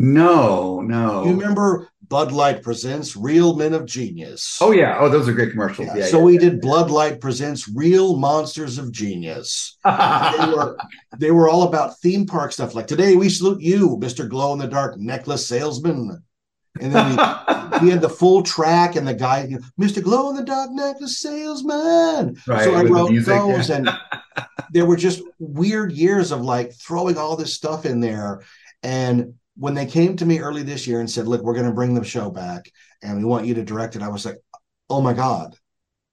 S8: No, no.
S4: You remember Bud Light presents Real Men of Genius?
S8: Oh yeah. Oh, those are great commercials.
S4: Yeah,
S8: Yeah.
S4: so we did Blood Light presents Real Monsters of Genius. (laughs) they were they were all about theme park stuff. Like today we salute you, Mister Glow in the Dark Necklace Salesman. And then we, we had the full track and the guy, you know, Mr. Glow in the Dark Necklace Salesman.
S8: Right,
S4: so I wrote
S8: music,
S4: those,
S8: yeah.
S4: and there were just weird years of like throwing all this stuff in there. And when they came to me early this year and said, "Look, we're going to bring the show back, and we want you to direct it," I was like, "Oh my god!"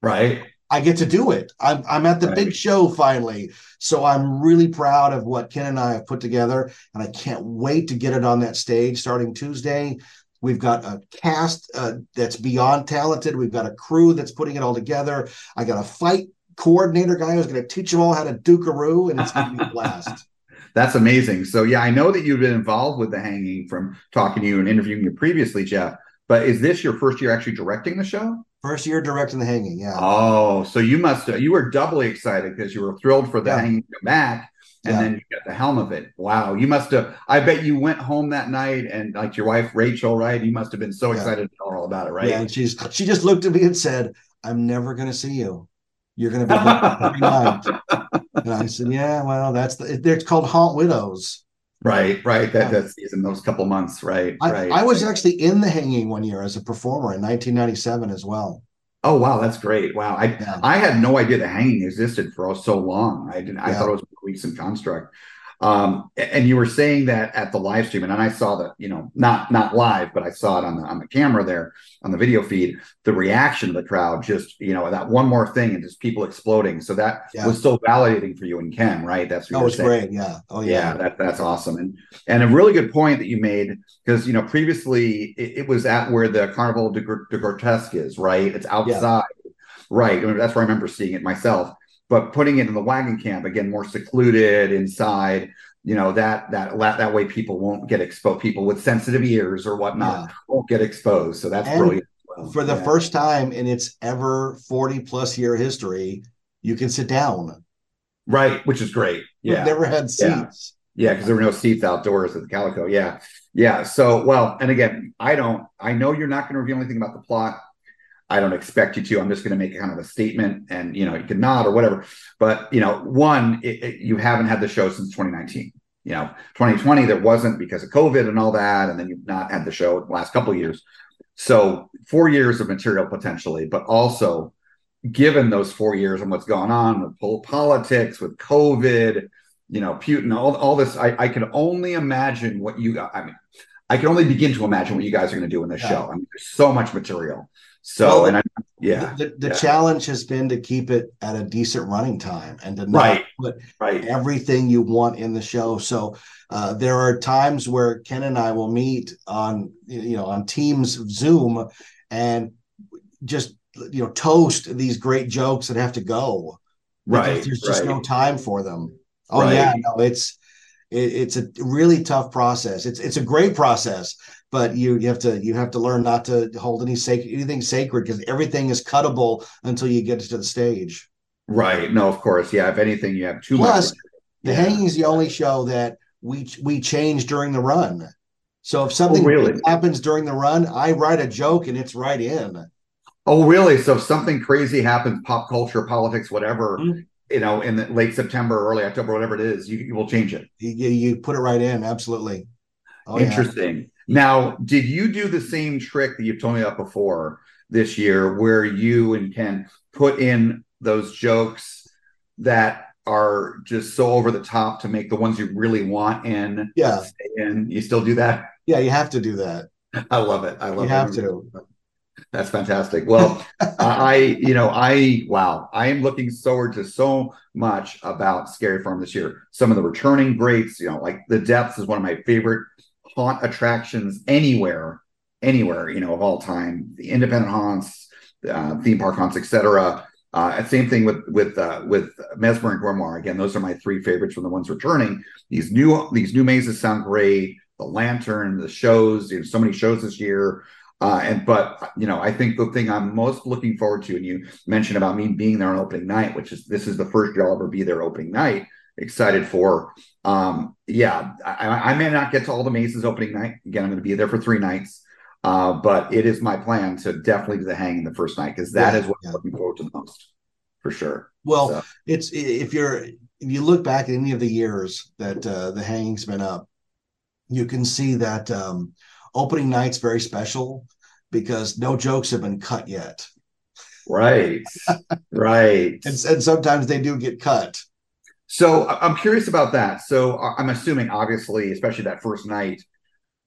S8: right.
S4: I get to do it. I'm I'm at the
S8: Right.
S4: big show finally. So I'm really proud of what Ken and I have put together, and I can't wait to get it on that stage starting Tuesday. We've got a cast uh, that's beyond talented. We've got a crew that's putting it all together. I got a fight coordinator guy who's going to teach them all how to dukaroo, and it's going to be a (laughs) blast.
S8: That's amazing. So yeah, I know that you've been involved with the hanging from talking to you and interviewing you previously, Jeff. But is this your first year actually directing the show?
S4: First year directing the hanging, yeah.
S8: Oh, so you must you were doubly excited because you were thrilled for the
S4: Yeah.
S8: hanging to come back, and
S4: Yeah.
S8: then you got the helm of it. Wow, you must have. I bet you went home that night and like your wife Rachel, right? You must have been so
S4: Yeah.
S8: excited to tell her all about it, right?
S4: Yeah, and she's she just looked at me and said, "I'm never going to see you. You're going to be night." (laughs) And I said, "Yeah, well, that's the. It's called Haunt Widows."
S8: Right, right. That
S4: Yeah.
S8: that's in those couple months, right?
S4: I,
S8: right.
S4: I was actually in the hanging one year as a performer in 1997 as well.
S8: Oh wow, that's great. Wow. I
S4: Yeah.
S8: I had no idea the hanging existed for so long. I didn't I thought it was a recent construct. Um and you were saying that at the live stream, and I saw that, you know, not not live, but I saw it on the on the camera there on the video feed, the reaction of the crowd, just you know, that one more thing and just people exploding. So that
S4: Yeah.
S8: was so validating for you and Ken, right? That's what
S4: That was
S8: saying.
S4: great. Yeah. Oh
S8: yeah
S4: yeah.
S8: that, that's awesome and and a really good point that you made because you know previously it, it was at where the carnival de, de grotesque is right it's outside right I mean, that's where i remember seeing it myself but putting it in the wagon camp again more secluded inside you know that that that, way people won't get exposed people with sensitive ears or whatnot won't get exposed so that's
S4: And
S8: brilliant.
S4: For the
S8: Yeah.
S4: first time in its ever 40 plus year history, you can sit down.
S8: right which is great yeah
S4: We've never had
S8: Yeah.
S4: seats.
S8: Yeah, because there were no seats outdoors at the Calico. Yeah. Yeah. So, well, and again, I don't, I know you're not going to reveal anything about the plot. I don't expect you to. I'm just going to make kind of a statement and, you know, you can nod or whatever. But, you know, one, it, it- you haven't had the show since 2019. You know, 2020, there wasn't because of COVID and all that. And then you've not had the show the last couple of years. So, four years of material potentially, but also given those four years and what's gone on with politics, with COVID, you know, Putin, all, all this, I, I can only imagine what you, I mean, I can only begin to imagine what you guys are going to do in this
S4: Yeah.
S8: show. I mean, there's so much material. So,
S4: Well,
S8: and I, yeah,
S4: The, the
S8: yeah.
S4: challenge has been to keep it at a decent running time and to not
S8: Right.
S4: put
S8: right.
S4: everything you want in the show. So uh, there are times where Ken and I will meet on you know on Teams Zoom and just you know toast these great jokes that have to go.
S8: Right.
S4: There's just
S8: right.
S4: no time for them. Oh yeah, no, it's it, it's a really tough process. It's it's a great process, but you you have to you have to learn not to hold any sacred anything sacred because everything is cuttable until you get to the stage.
S8: Right. No, of course. Yeah. If anything, you have too
S4: Plus,
S8: much.
S4: The
S8: Yeah.
S4: hanging is the only show that we we change during the run. So if something
S8: Oh, really?
S4: happens during the run, I write a joke and it's right in.
S8: Oh, really? So if something crazy happens, pop culture, politics, whatever,
S4: Mhm.
S8: you know, in the late September, early October, whatever it is, you, you will change it.
S4: You, you, put it right in. Absolutely. Oh, yeah.
S8: Now, did you do the same trick that you've told me about before this year, where you and Ken put in those jokes that are just so over the top to make the ones you really want in?
S4: Yeah.
S8: and? You still do that?
S4: Yeah, you have to do that. (laughs)
S8: I love it. I love
S4: You
S8: it.
S4: have to.
S8: That's fantastic. Well, (laughs) I, you know, I, wow, I am looking forward to so much about Scary Farm this year. Some of the returning greats, you know, like the Depths is one of my favorite haunt attractions anywhere, anywhere, you know, of all time. The independent haunts, uh, theme park haunts, etc. Uh, same thing with with uh, with Mesmer and Grimoire. Again, those are my three favorites from the ones returning. These new these new mazes sound great. The lantern, the shows, you know, so many shows this year. Uh, and but you know, I think the thing I'm most looking forward to, and you mentioned about me being there on opening night, which is this is the first year I'll ever be there opening night. Excited for, um, yeah, I, I may not get to all the mazes opening night. Again, I'm going to be there for three nights, uh, but it is my plan to definitely do the hang in the first night because that
S4: Yeah,
S8: is what
S4: yeah.
S8: I'm looking forward to the most, for sure.
S4: Well,
S8: So-
S4: it's if you're if you look back at any of the years that uh, the hanging's been up, you can see that um, opening night's very special because no jokes have been cut yet,
S8: Right, right. (laughs)
S4: and, and sometimes they do get cut.
S8: So I'm curious about that. So I'm assuming, obviously, especially that first night,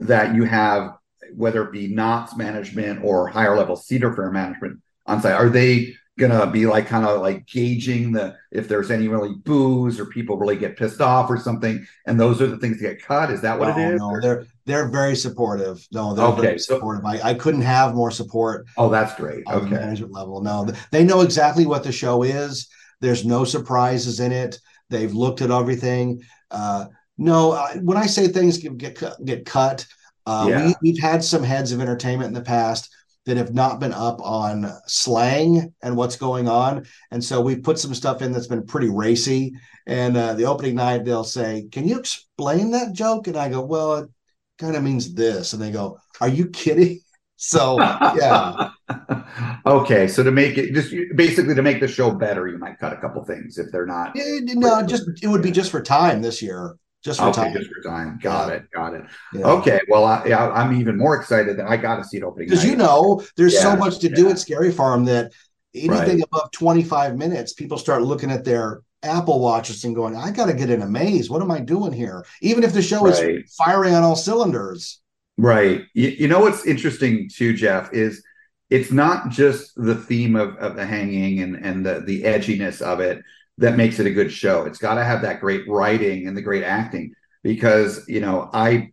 S8: that you have whether it be Knott's management or higher level Cedar Fair management on site. Are they gonna be like kind of like gauging the if there's any really boos or people really get pissed off or something, and those are the things that get cut? Is that what
S4: no,
S8: it oh, is?
S4: no, they're they're very supportive. No, they're
S8: Okay,
S4: very supportive. I, I couldn't have more support
S8: Oh, that's great. Okay.
S4: management level. No, they know exactly what the show is. There's no surprises in it. They've looked at everything. Uh, no, I, when I say things get get, cut- get cut, uh,
S8: Yeah.
S4: we, we've had some heads of entertainment in the past that have not been up on slang and what's going on, and so we've put some stuff in that's been pretty racy. And uh, the opening night, they'll say, "Can you explain that joke?" And I go, "Well, it kind of means this," and they go, "Are you kidding?" So yeah. (laughs)
S8: okay, so to make it just basically to make the show better, you might cut a couple things if they're not.
S4: No, just it would be just for time this year. Just for
S8: Okay,
S4: time.
S8: just for time. Got
S4: Yeah.
S8: it. Got it.
S4: Yeah.
S8: Okay. Well, I, yeah, I'm even more excited that I got to see it opening.
S4: Because you know, there's so much to do at Scary Farm that anything
S8: Right.
S4: above 25 minutes, people start looking at their Apple watches and going, I got to get in a maze. What am I doing here? Even if the show
S8: Right.
S4: is firing on all cylinders.
S8: Right. You, you know what's interesting too, Jeff, is it's not just the theme of, of the hanging and, and the, the edginess of it that makes it a good show. It's got to have that great writing and the great acting because, you know, I,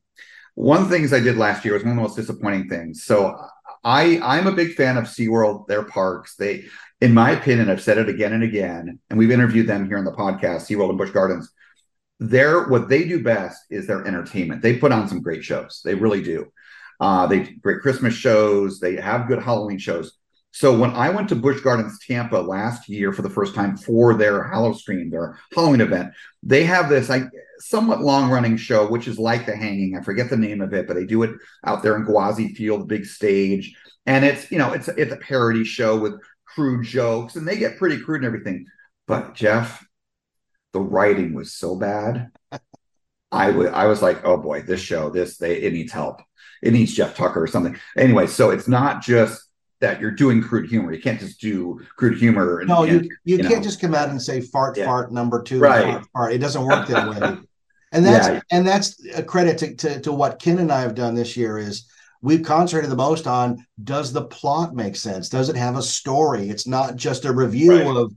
S8: one of the things I did last year was one of the most disappointing things. So I, I'm a big fan of SeaWorld, their parks. They, in my opinion, I've said it again and again, and we've interviewed them here on the podcast, SeaWorld and Busch Gardens. They're what they do best is their entertainment. They put on some great shows. They really do. Uh, they great Christmas shows. They have good Halloween shows. So when I went to Busch Gardens Tampa last year for the first time for their Halloween, their Halloween event, they have this like somewhat long running show, which is like the hanging. I forget the name of it, but they do it out there in Gwazi Field, big stage. And it's, you know, it's it's a parody show with crude jokes, and they get pretty crude and everything. But Jeff, the writing was so bad. I wa- I was like, oh boy, this show, this they it needs help. It needs Jeff Tucker or something. Anyway, so it's not just that you're doing crude humor. You can't just do crude humor. And,
S4: No, you, you,
S8: you
S4: can't
S8: know.
S4: just come out and say fart,
S8: Yeah.
S4: fart, number two,
S8: Right.
S4: fart, fart. It doesn't work that way. (laughs) And that's
S8: Yeah.
S4: and that's a credit to, to, to what Ken and I have done this year is we've concentrated the most on does the plot make sense? Does it have a story? It's not just a revue right. of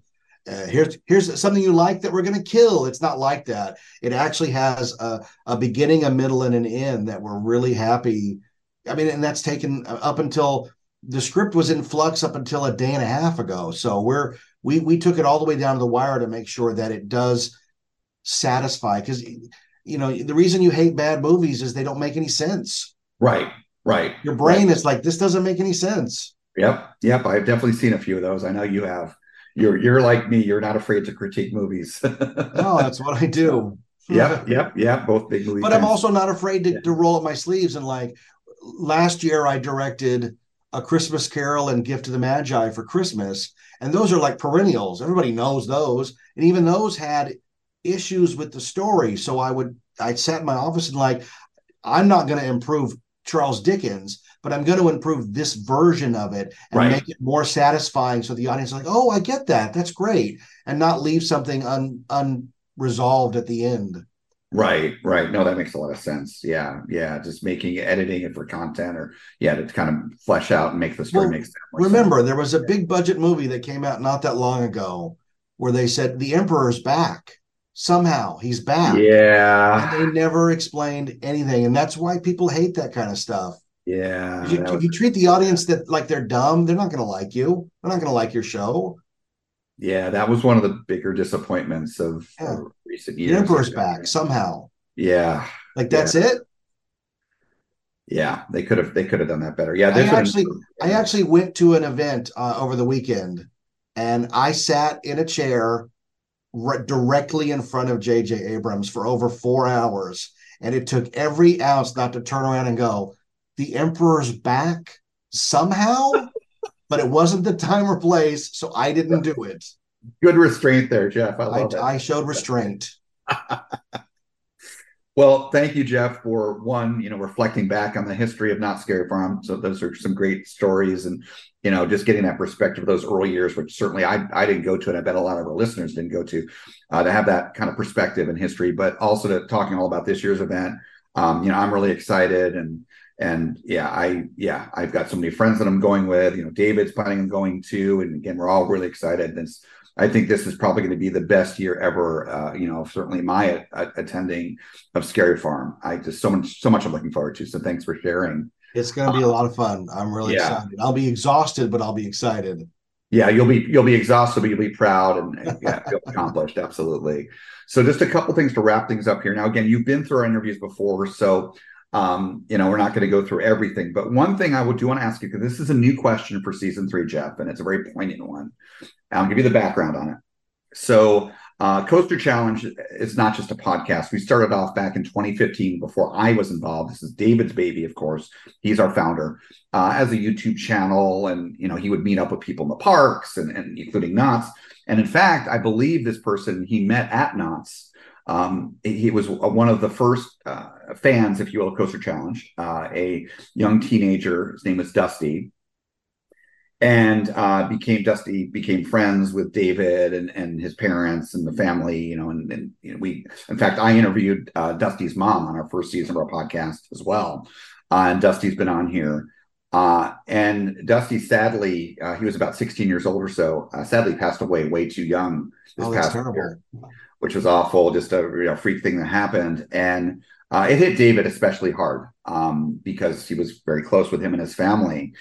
S4: uh, here's here's something you like that we're going to kill. It's not like that. It actually has a, a beginning, a middle, and an end that we're really happy. I mean, and that's taken up until the script was in flux up until a day and a half ago. So we're we we took it all the way down to the wire to make sure that it does satisfy because you know the reason you hate bad movies is they don't make any sense.
S8: Right. Right.
S4: Your brain
S8: right.
S4: is like this doesn't make any sense.
S8: Yep. Yep. I've definitely seen a few of those. I know you have you're you're like me. You're not afraid to critique movies. (laughs)
S4: no, that's what I do.
S8: yep, yep, yep. Both big movies.
S4: But fans. I'm also not afraid to, to roll up my sleeves and like last year I directed a Christmas Carol and Gift of the Magi for Christmas, and those are like perennials. Everybody knows those, and even those had issues with the story. So I would I sat in my office and like I'm not going to improve Charles Dickens, but I'm going to improve this version of it and right. make it more satisfying so the audience is like, oh, I get that. That's great. And not leave something un, unresolved at the end.
S8: Right, right. No, that makes a lot of sense. Yeah, yeah. Just making editing it for content or yeah, to kind of flesh out and make the story well, make sense.
S4: Remember,
S8: sense.
S4: there was a big budget movie that came out not that long ago where they said the emperor's back. Somehow he's back.
S8: Yeah.
S4: And they never explained anything. And that's why people hate that kind of stuff.
S8: Yeah.
S4: You, if you treat the audience that like they're dumb, they're not going to like you. They're not going to like your show.
S8: Yeah, that was one of the bigger disappointments of, yeah. recent years.
S4: The Emperor's back somehow.
S8: Yeah.
S4: Like that's yeah. it.
S8: Yeah, they could have they could have done that better. Yeah,
S4: I actually I actually went to an event uh, over the weekend, and I sat in a chair re- directly in front of J.J. Abrams for over four hours, and it took every ounce not to turn around and go, the emperor's back somehow, (laughs) but it wasn't the time or place, so I didn't do it.
S8: Good restraint there, Jeff. I,
S4: I, I showed restraint. (laughs)
S8: well, thank you, Jeff, for one, you know, reflecting back on the history of Knott's Scary Farm. So those are some great stories, and you know, just getting that perspective of those early years, which certainly I I didn't go to, and I bet a lot of our listeners didn't go to, uh, to have that kind of perspective and history, but also to talking all about this year's event. Um, you know, I'm really excited and and yeah, I yeah, I've got so many friends that I'm going with. You know, David's planning on going too, and again, we're all really excited. And I think this is probably going to be the best year ever. Uh, you know, certainly my uh, attending of Scary Farm. I just so much so much I'm looking forward to. So thanks for sharing.
S4: It's going to be a lot of fun. I'm really yeah. excited. I'll be exhausted, but I'll be excited.
S8: Yeah, you'll be you'll be exhausted, but you'll be proud and, and yeah, (laughs) feel accomplished. Absolutely. So, just a couple things to wrap things up here. Now, again, you've been through our interviews before, so um, you know, we're not going to go through everything, but one thing I would do want to ask you because this is a new question for season three, Jeff, and it's a very poignant one. I'll give you the background on it. So, uh, Coaster Challenge is not just a podcast. We started off back in 2015 before I was involved. This is David's baby, of course. He's our founder uh, as a YouTube channel, and you know he would meet up with people in the parks, and, and including Knott's. And in fact, I believe this person he met at Knott's um, he was one of the first uh, fans, if you will, of Coaster Challenge. Uh, a young teenager, his name was Dusty, and uh, became Dusty became friends with David and and his parents and the family. You know, and, and you know, we, in fact, I interviewed uh, Dusty's mom on our first season of our podcast as well, uh, and Dusty's been on here. Uh, and Dusty, sadly, uh, he was about 16 years old or so. Uh, sadly, passed away way too young this oh, past year which was awful, just a you know, freak thing that happened. And uh, it hit David especially hard um, because he was very close with him and his family.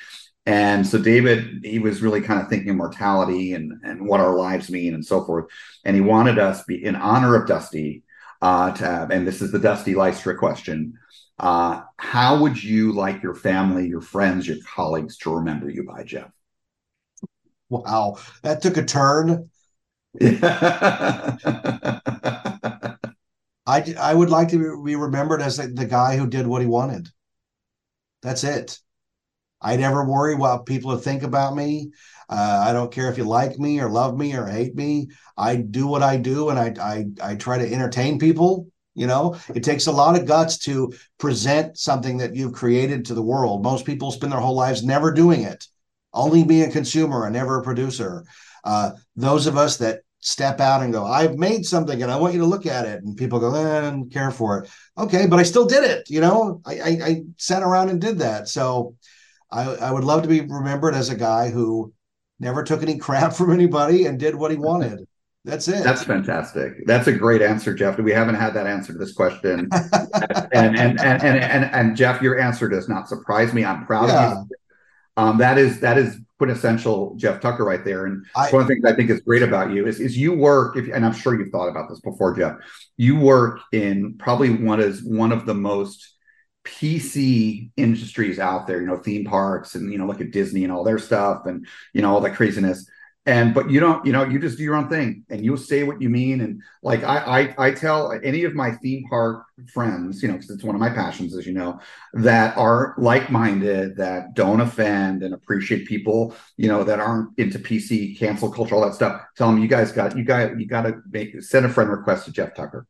S8: And so David, he was really kind of thinking of mortality and, and what our lives mean and so forth. And he wanted us be in honor of Dusty uh, to have, and this is the Dusty Lystra question. Uh, how would you like your family, your friends, your colleagues to remember you by, Jeff?
S4: Wow, that took a turn. (laughs) I I would like to be remembered as the guy who did what he wanted. That's it. I never worry what people think about me. Uh, I don't care if you like me or love me or hate me. I do what I do, and I I I try to entertain people. You know, it takes a lot of guts to present something that you've created to the world. Most people spend their whole lives never doing it, only being a consumer and never a producer. Uh, those of us that step out and go, I've made something and I want you to look at it. And people go, eh, I don't care for it. Okay, but I still did it. You know, I, I, I sat around and did that. So I, I would love to be remembered as a guy who never took any (laughs) crap from anybody and did what he wanted. That's it.
S8: That's fantastic. That's a great answer, Jeff. We haven't had that answer to this question. (laughs) and, and, and, and, and, and, Jeff, your answer does not surprise me. I'm proud of you. Um, that is that is quintessential Jeff Tucker right there. And I, one of the things I think is great about you is, is you work, if, and I'm sure you've thought about this before, Jeff. You work in probably one is one of the most PC industries out there. You know, theme parks, and you know, look at Disney and all their stuff, and you know all that craziness and but you don't you know you just do your own thing and you'll say what you mean. And like i i, I tell any of my theme park friends you know because it's one of my passions as you know that are like-minded that don't offend and appreciate people you know that aren't into pc cancel culture all that stuff. Tell them you guys got you got you got to make send a friend request to jeff tucker.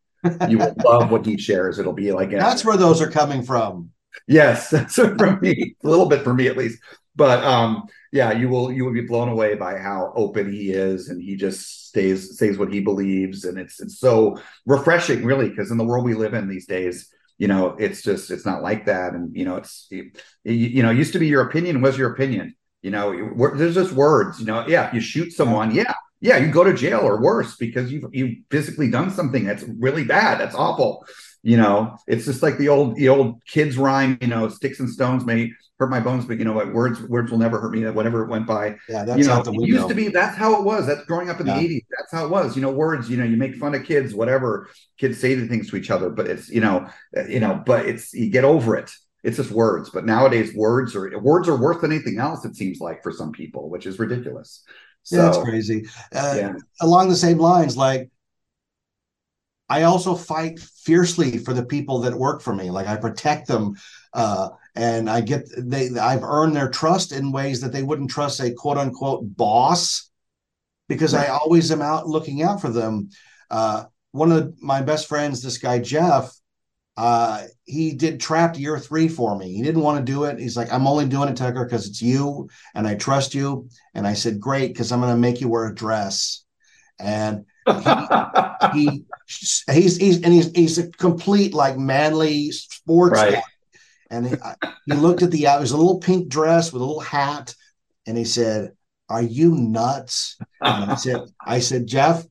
S8: You will (laughs) love what he shares. It'll be like
S4: that's where those are coming from.
S8: Yes (laughs) that's from me a little bit for me at least. But um yeah, you will you will be blown away by how open he is, and he just stays says what he believes, and it's it's so refreshing, really, because in the world we live in these days, you know, it's just it's not like that, and you know, it's you, you know, it used to be your opinion was your opinion, you know, there's just words, you know, yeah, you shoot someone, yeah, yeah, you go to jail or worse because you've you've physically done something that's really bad, that's awful, you know, it's just like the old the old kids rhyme, you know, sticks and stones may hurt my bones, but you know what? Words words will never hurt me. That Whatever it went by.
S4: Yeah, that's
S8: you know. It used to be that's how it was. That's growing up in yeah. the 80s. That's how it was. You know, words, you know, you make fun of kids, whatever. Kids say the things to each other, but it's, you know, uh, you know, but it's you get over it. It's just words. But nowadays words are words are worse than anything else, it seems like for some people, which is ridiculous.
S4: So, yeah, that's crazy. Uh, yeah. Along the same lines, like I also fight fiercely for the people that work for me. Like I protect them uh, and I get they I've earned their trust in ways that they wouldn't trust a quote unquote boss because right. I always am out looking out for them. Uh, one of my best friends, this guy Jeff, uh, he did Trapped year three for me. He didn't want to do it. He's like, I'm only doing it, Tucker, because it's you and I trust you. And I said, Great, because I'm going to make you wear a dress. And he, he he's he's and he's he's a complete like manly sports right. guy and he, he looked at the it was a little pink dress with a little hat, and he said, "Are you nuts?" And I said, "I said Jeff,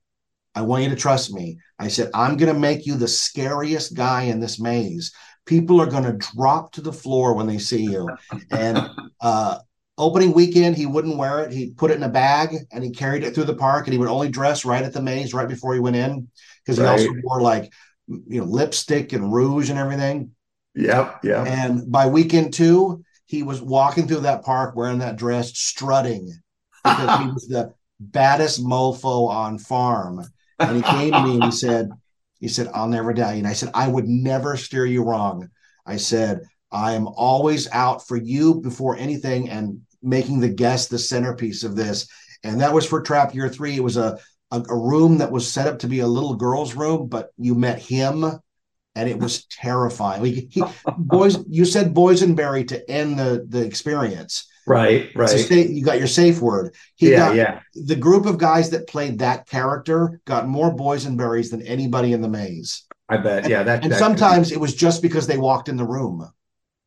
S4: I want you to trust me." I said, "I'm going to make you the scariest guy in this maze. People are going to drop to the floor when they see you." And uh, opening weekend, he wouldn't wear it. He put it in a bag and he carried it through the park. And he would only dress right at the maze right before he went in because he also wore like you know lipstick and rouge and everything.
S8: Yep. Yeah.
S4: And by weekend two, he was walking through that park wearing that dress, strutting because he was the baddest mofo on farm. And he came to me and he said, he said, I'll never doubt you. And I said, I would never steer you wrong. I said, I am always out for you before anything and making the guest the centerpiece of this. And that was for Trapped Year Three. It was a, a, a room that was set up to be a little girl's room, but you met him and it was (laughs) terrifying. He, he, boys, you said boysenberry to end the the experience.
S8: Right, right.
S4: Safe, you got your safe word.
S8: He yeah, got, yeah.
S4: The group of guys that played that character got more boysenberries than anybody in the maze.
S8: I bet.
S4: And,
S8: yeah, that.
S4: And
S8: that
S4: sometimes it was just because they walked in the room.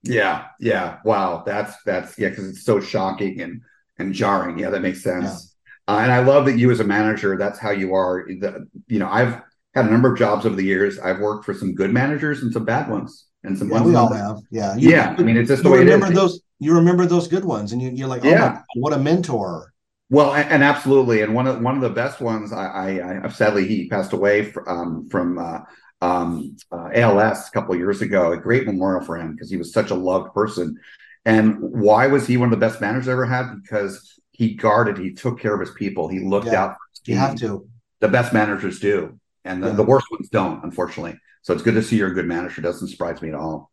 S8: Yeah, yeah. Wow, that's that's yeah, because it's so shocking and and jarring. Yeah, that makes sense. Yeah. Uh, and I love that you as a manager, that's how you are. The, you know, I've had a number of jobs over the years. I've worked for some good managers and some bad ones, and some
S4: yeah,
S8: ones
S4: we all have. Yeah,
S8: you, yeah. I mean, it's just
S4: the
S8: way
S4: remember
S8: it is.
S4: those. You remember those good ones, and you, are like, oh yeah, what a mentor.
S8: Well, and, and, absolutely, and one of one of the best ones. I, I, I sadly he passed away um, from uh, um, uh, ALS a couple of years ago. A great memorial for him because he was such a loved person. And why was he one of the best managers I ever had? Because he guarded, he took care of his people, he looked yeah, out.
S4: You have to.
S8: The best managers do and the, yeah. the worst ones don't, unfortunately. So it's good to see you're a good manager. Doesn't surprise me at all.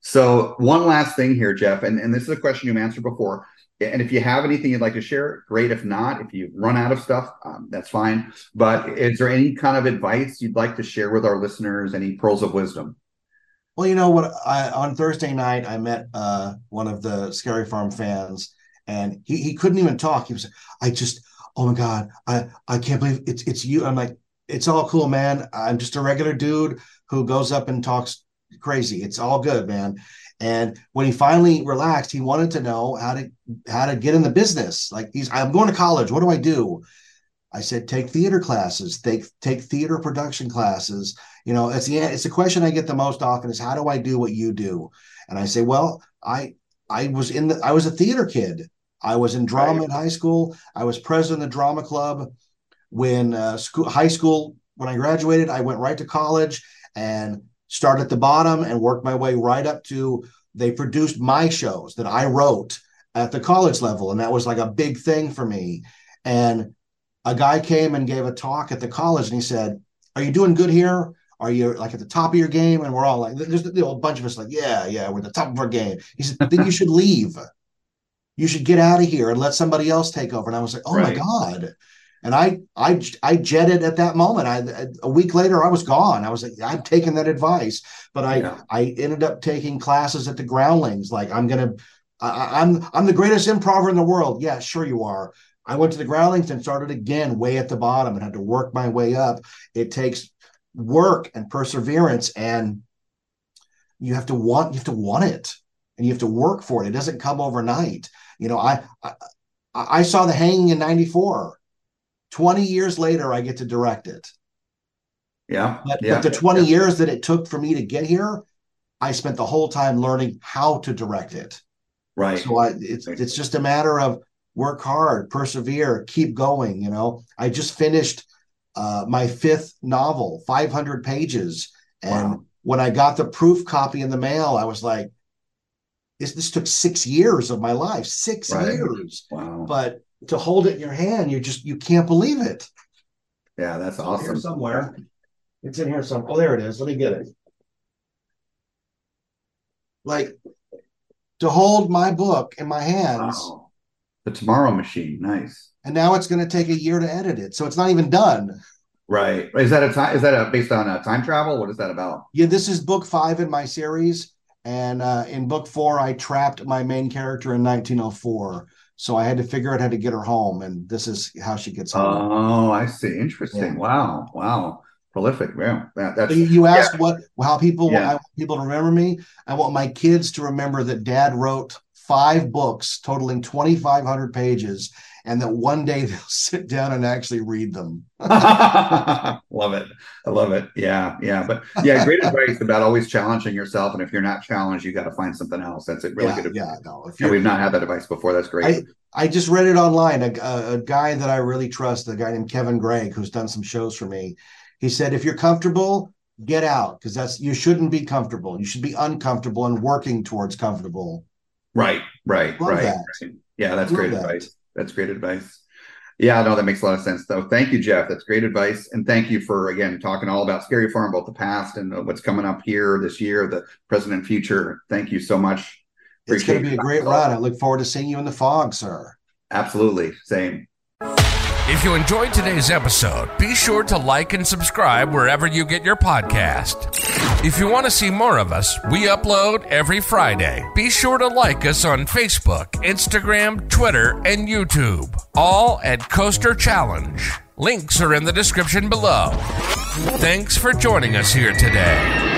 S8: So one last thing here, Jeff, and, and this is a question you've answered before. And if you have anything you'd like to share, great. If not, if you run out of stuff, um, that's fine. But is there any kind of advice you'd like to share with our listeners? Any pearls of wisdom?
S4: Well, you know what? I, on Thursday night, I met uh, one of the Scary Farm fans, and he, he couldn't even talk. He was, I just, oh my god, I I can't believe it's it's you. I'm like, it's all cool, man. I'm just a regular dude who goes up and talks crazy. It's all good, man. And when he finally relaxed, he wanted to know how to how to get in the business. Like he's, I'm going to college. What do I do? I said, take theater classes, take take theater production classes. You know, it's the it's the question I get the most often is how do I do what you do? And I say, well, I I was in the I was a theater kid. I was in drama right. in high school. I was president of the drama club when uh, school high school when I graduated. I went right to college and started at the bottom and work my way right up to they produced my shows that I wrote at the college level and that was like a big thing for me. And a guy came and gave a talk at the college and he said are you doing good here? Are you like at the top of your game? And we're all like there's a bunch of us like yeah yeah we're at the top of our game. He said then you should leave. You should get out of here and let somebody else take over. And i was like oh right. my god and I I I jetted at that moment. I a week later I was gone. I was like I've taken that advice, but I yeah. I ended up taking classes at the Groundlings. Like I'm gonna I, I'm I'm the greatest improver in the world. Yeah, sure you are. I went to the Groundlings and started again way at the bottom and had to work my way up. It takes work and perseverance and you have to want you have to want it and you have to work for it. It doesn't come overnight. You know, I I, I saw the hanging in 94 20 years later, I get to direct it.
S8: Yeah.
S4: But,
S8: yeah,
S4: but the 20
S8: yeah.
S4: years that it took for me to get here, I spent the whole time learning how to direct it.
S8: Right.
S4: So I, it's it's just a matter of work hard, persevere, keep going. You know, I just finished uh, my fifth novel, 500 pages, and wow. when I got the proof copy in the mail, I was like, "This this took six years of my life, six
S8: right.
S4: years."
S8: Wow.
S4: But to hold it in your hand, you just you can't believe it.
S8: Yeah, that's awesome.
S4: somewhere. It's in here somewhere. Oh, there it is. Let me get it. Like to hold my book in my hands.
S8: Wow. The Tomorrow Machine, nice.
S4: And now it's going to take a year to edit it, so it's not even done.
S8: Right. Is that a time? Is that a, based on a time travel? What is that about?
S4: Yeah, this is book five in my series, and uh, in book four, I trapped my main character in 1904. So I had to figure out how to get her home, and this is how she gets home.
S8: Oh, I see. Interesting. Yeah. Wow. Wow. Prolific. Yeah. That, that's,
S4: you, you asked yeah. what how people yeah. I want people to remember me. I want my kids to remember that Dad wrote five books totaling 2,500 pages, and that one day (laughs) they'll sit down and actually read them. (laughs)
S8: love it. I love it. Yeah, yeah. But yeah, great advice about always challenging yourself. And if you're not challenged, you got to find something else. That's a really
S4: yeah,
S8: good advice.
S4: Yeah, no. If
S8: we've not had that advice before. That's great.
S4: I, I just read it online. A, a, a guy that I really trust, a guy named Kevin Gregg, who's done some shows for me. He said, if you're comfortable, get out because that's you shouldn't be comfortable. You should be uncomfortable and working towards comfortable.
S8: Right, right, right, right, Yeah, that's Love great that. advice. That's great advice. Yeah, no, that makes a lot of sense, though. Thank you, Jeff. That's great advice, and thank you for again talking all about Scary Farm, both the past and what's coming up here this year, the present and future. Thank you so much.
S4: Appreciate it's going to be a great run. I look forward to seeing you in the fog, sir.
S8: Absolutely, same.
S7: If you enjoyed today's episode, be sure to like and subscribe wherever you get your podcast. If you want to see more of us, we upload every Friday. Be sure to like us on Facebook, Instagram, Twitter, and YouTube, all at Coaster Challenge. Links are in the description below. Thanks for joining us here today.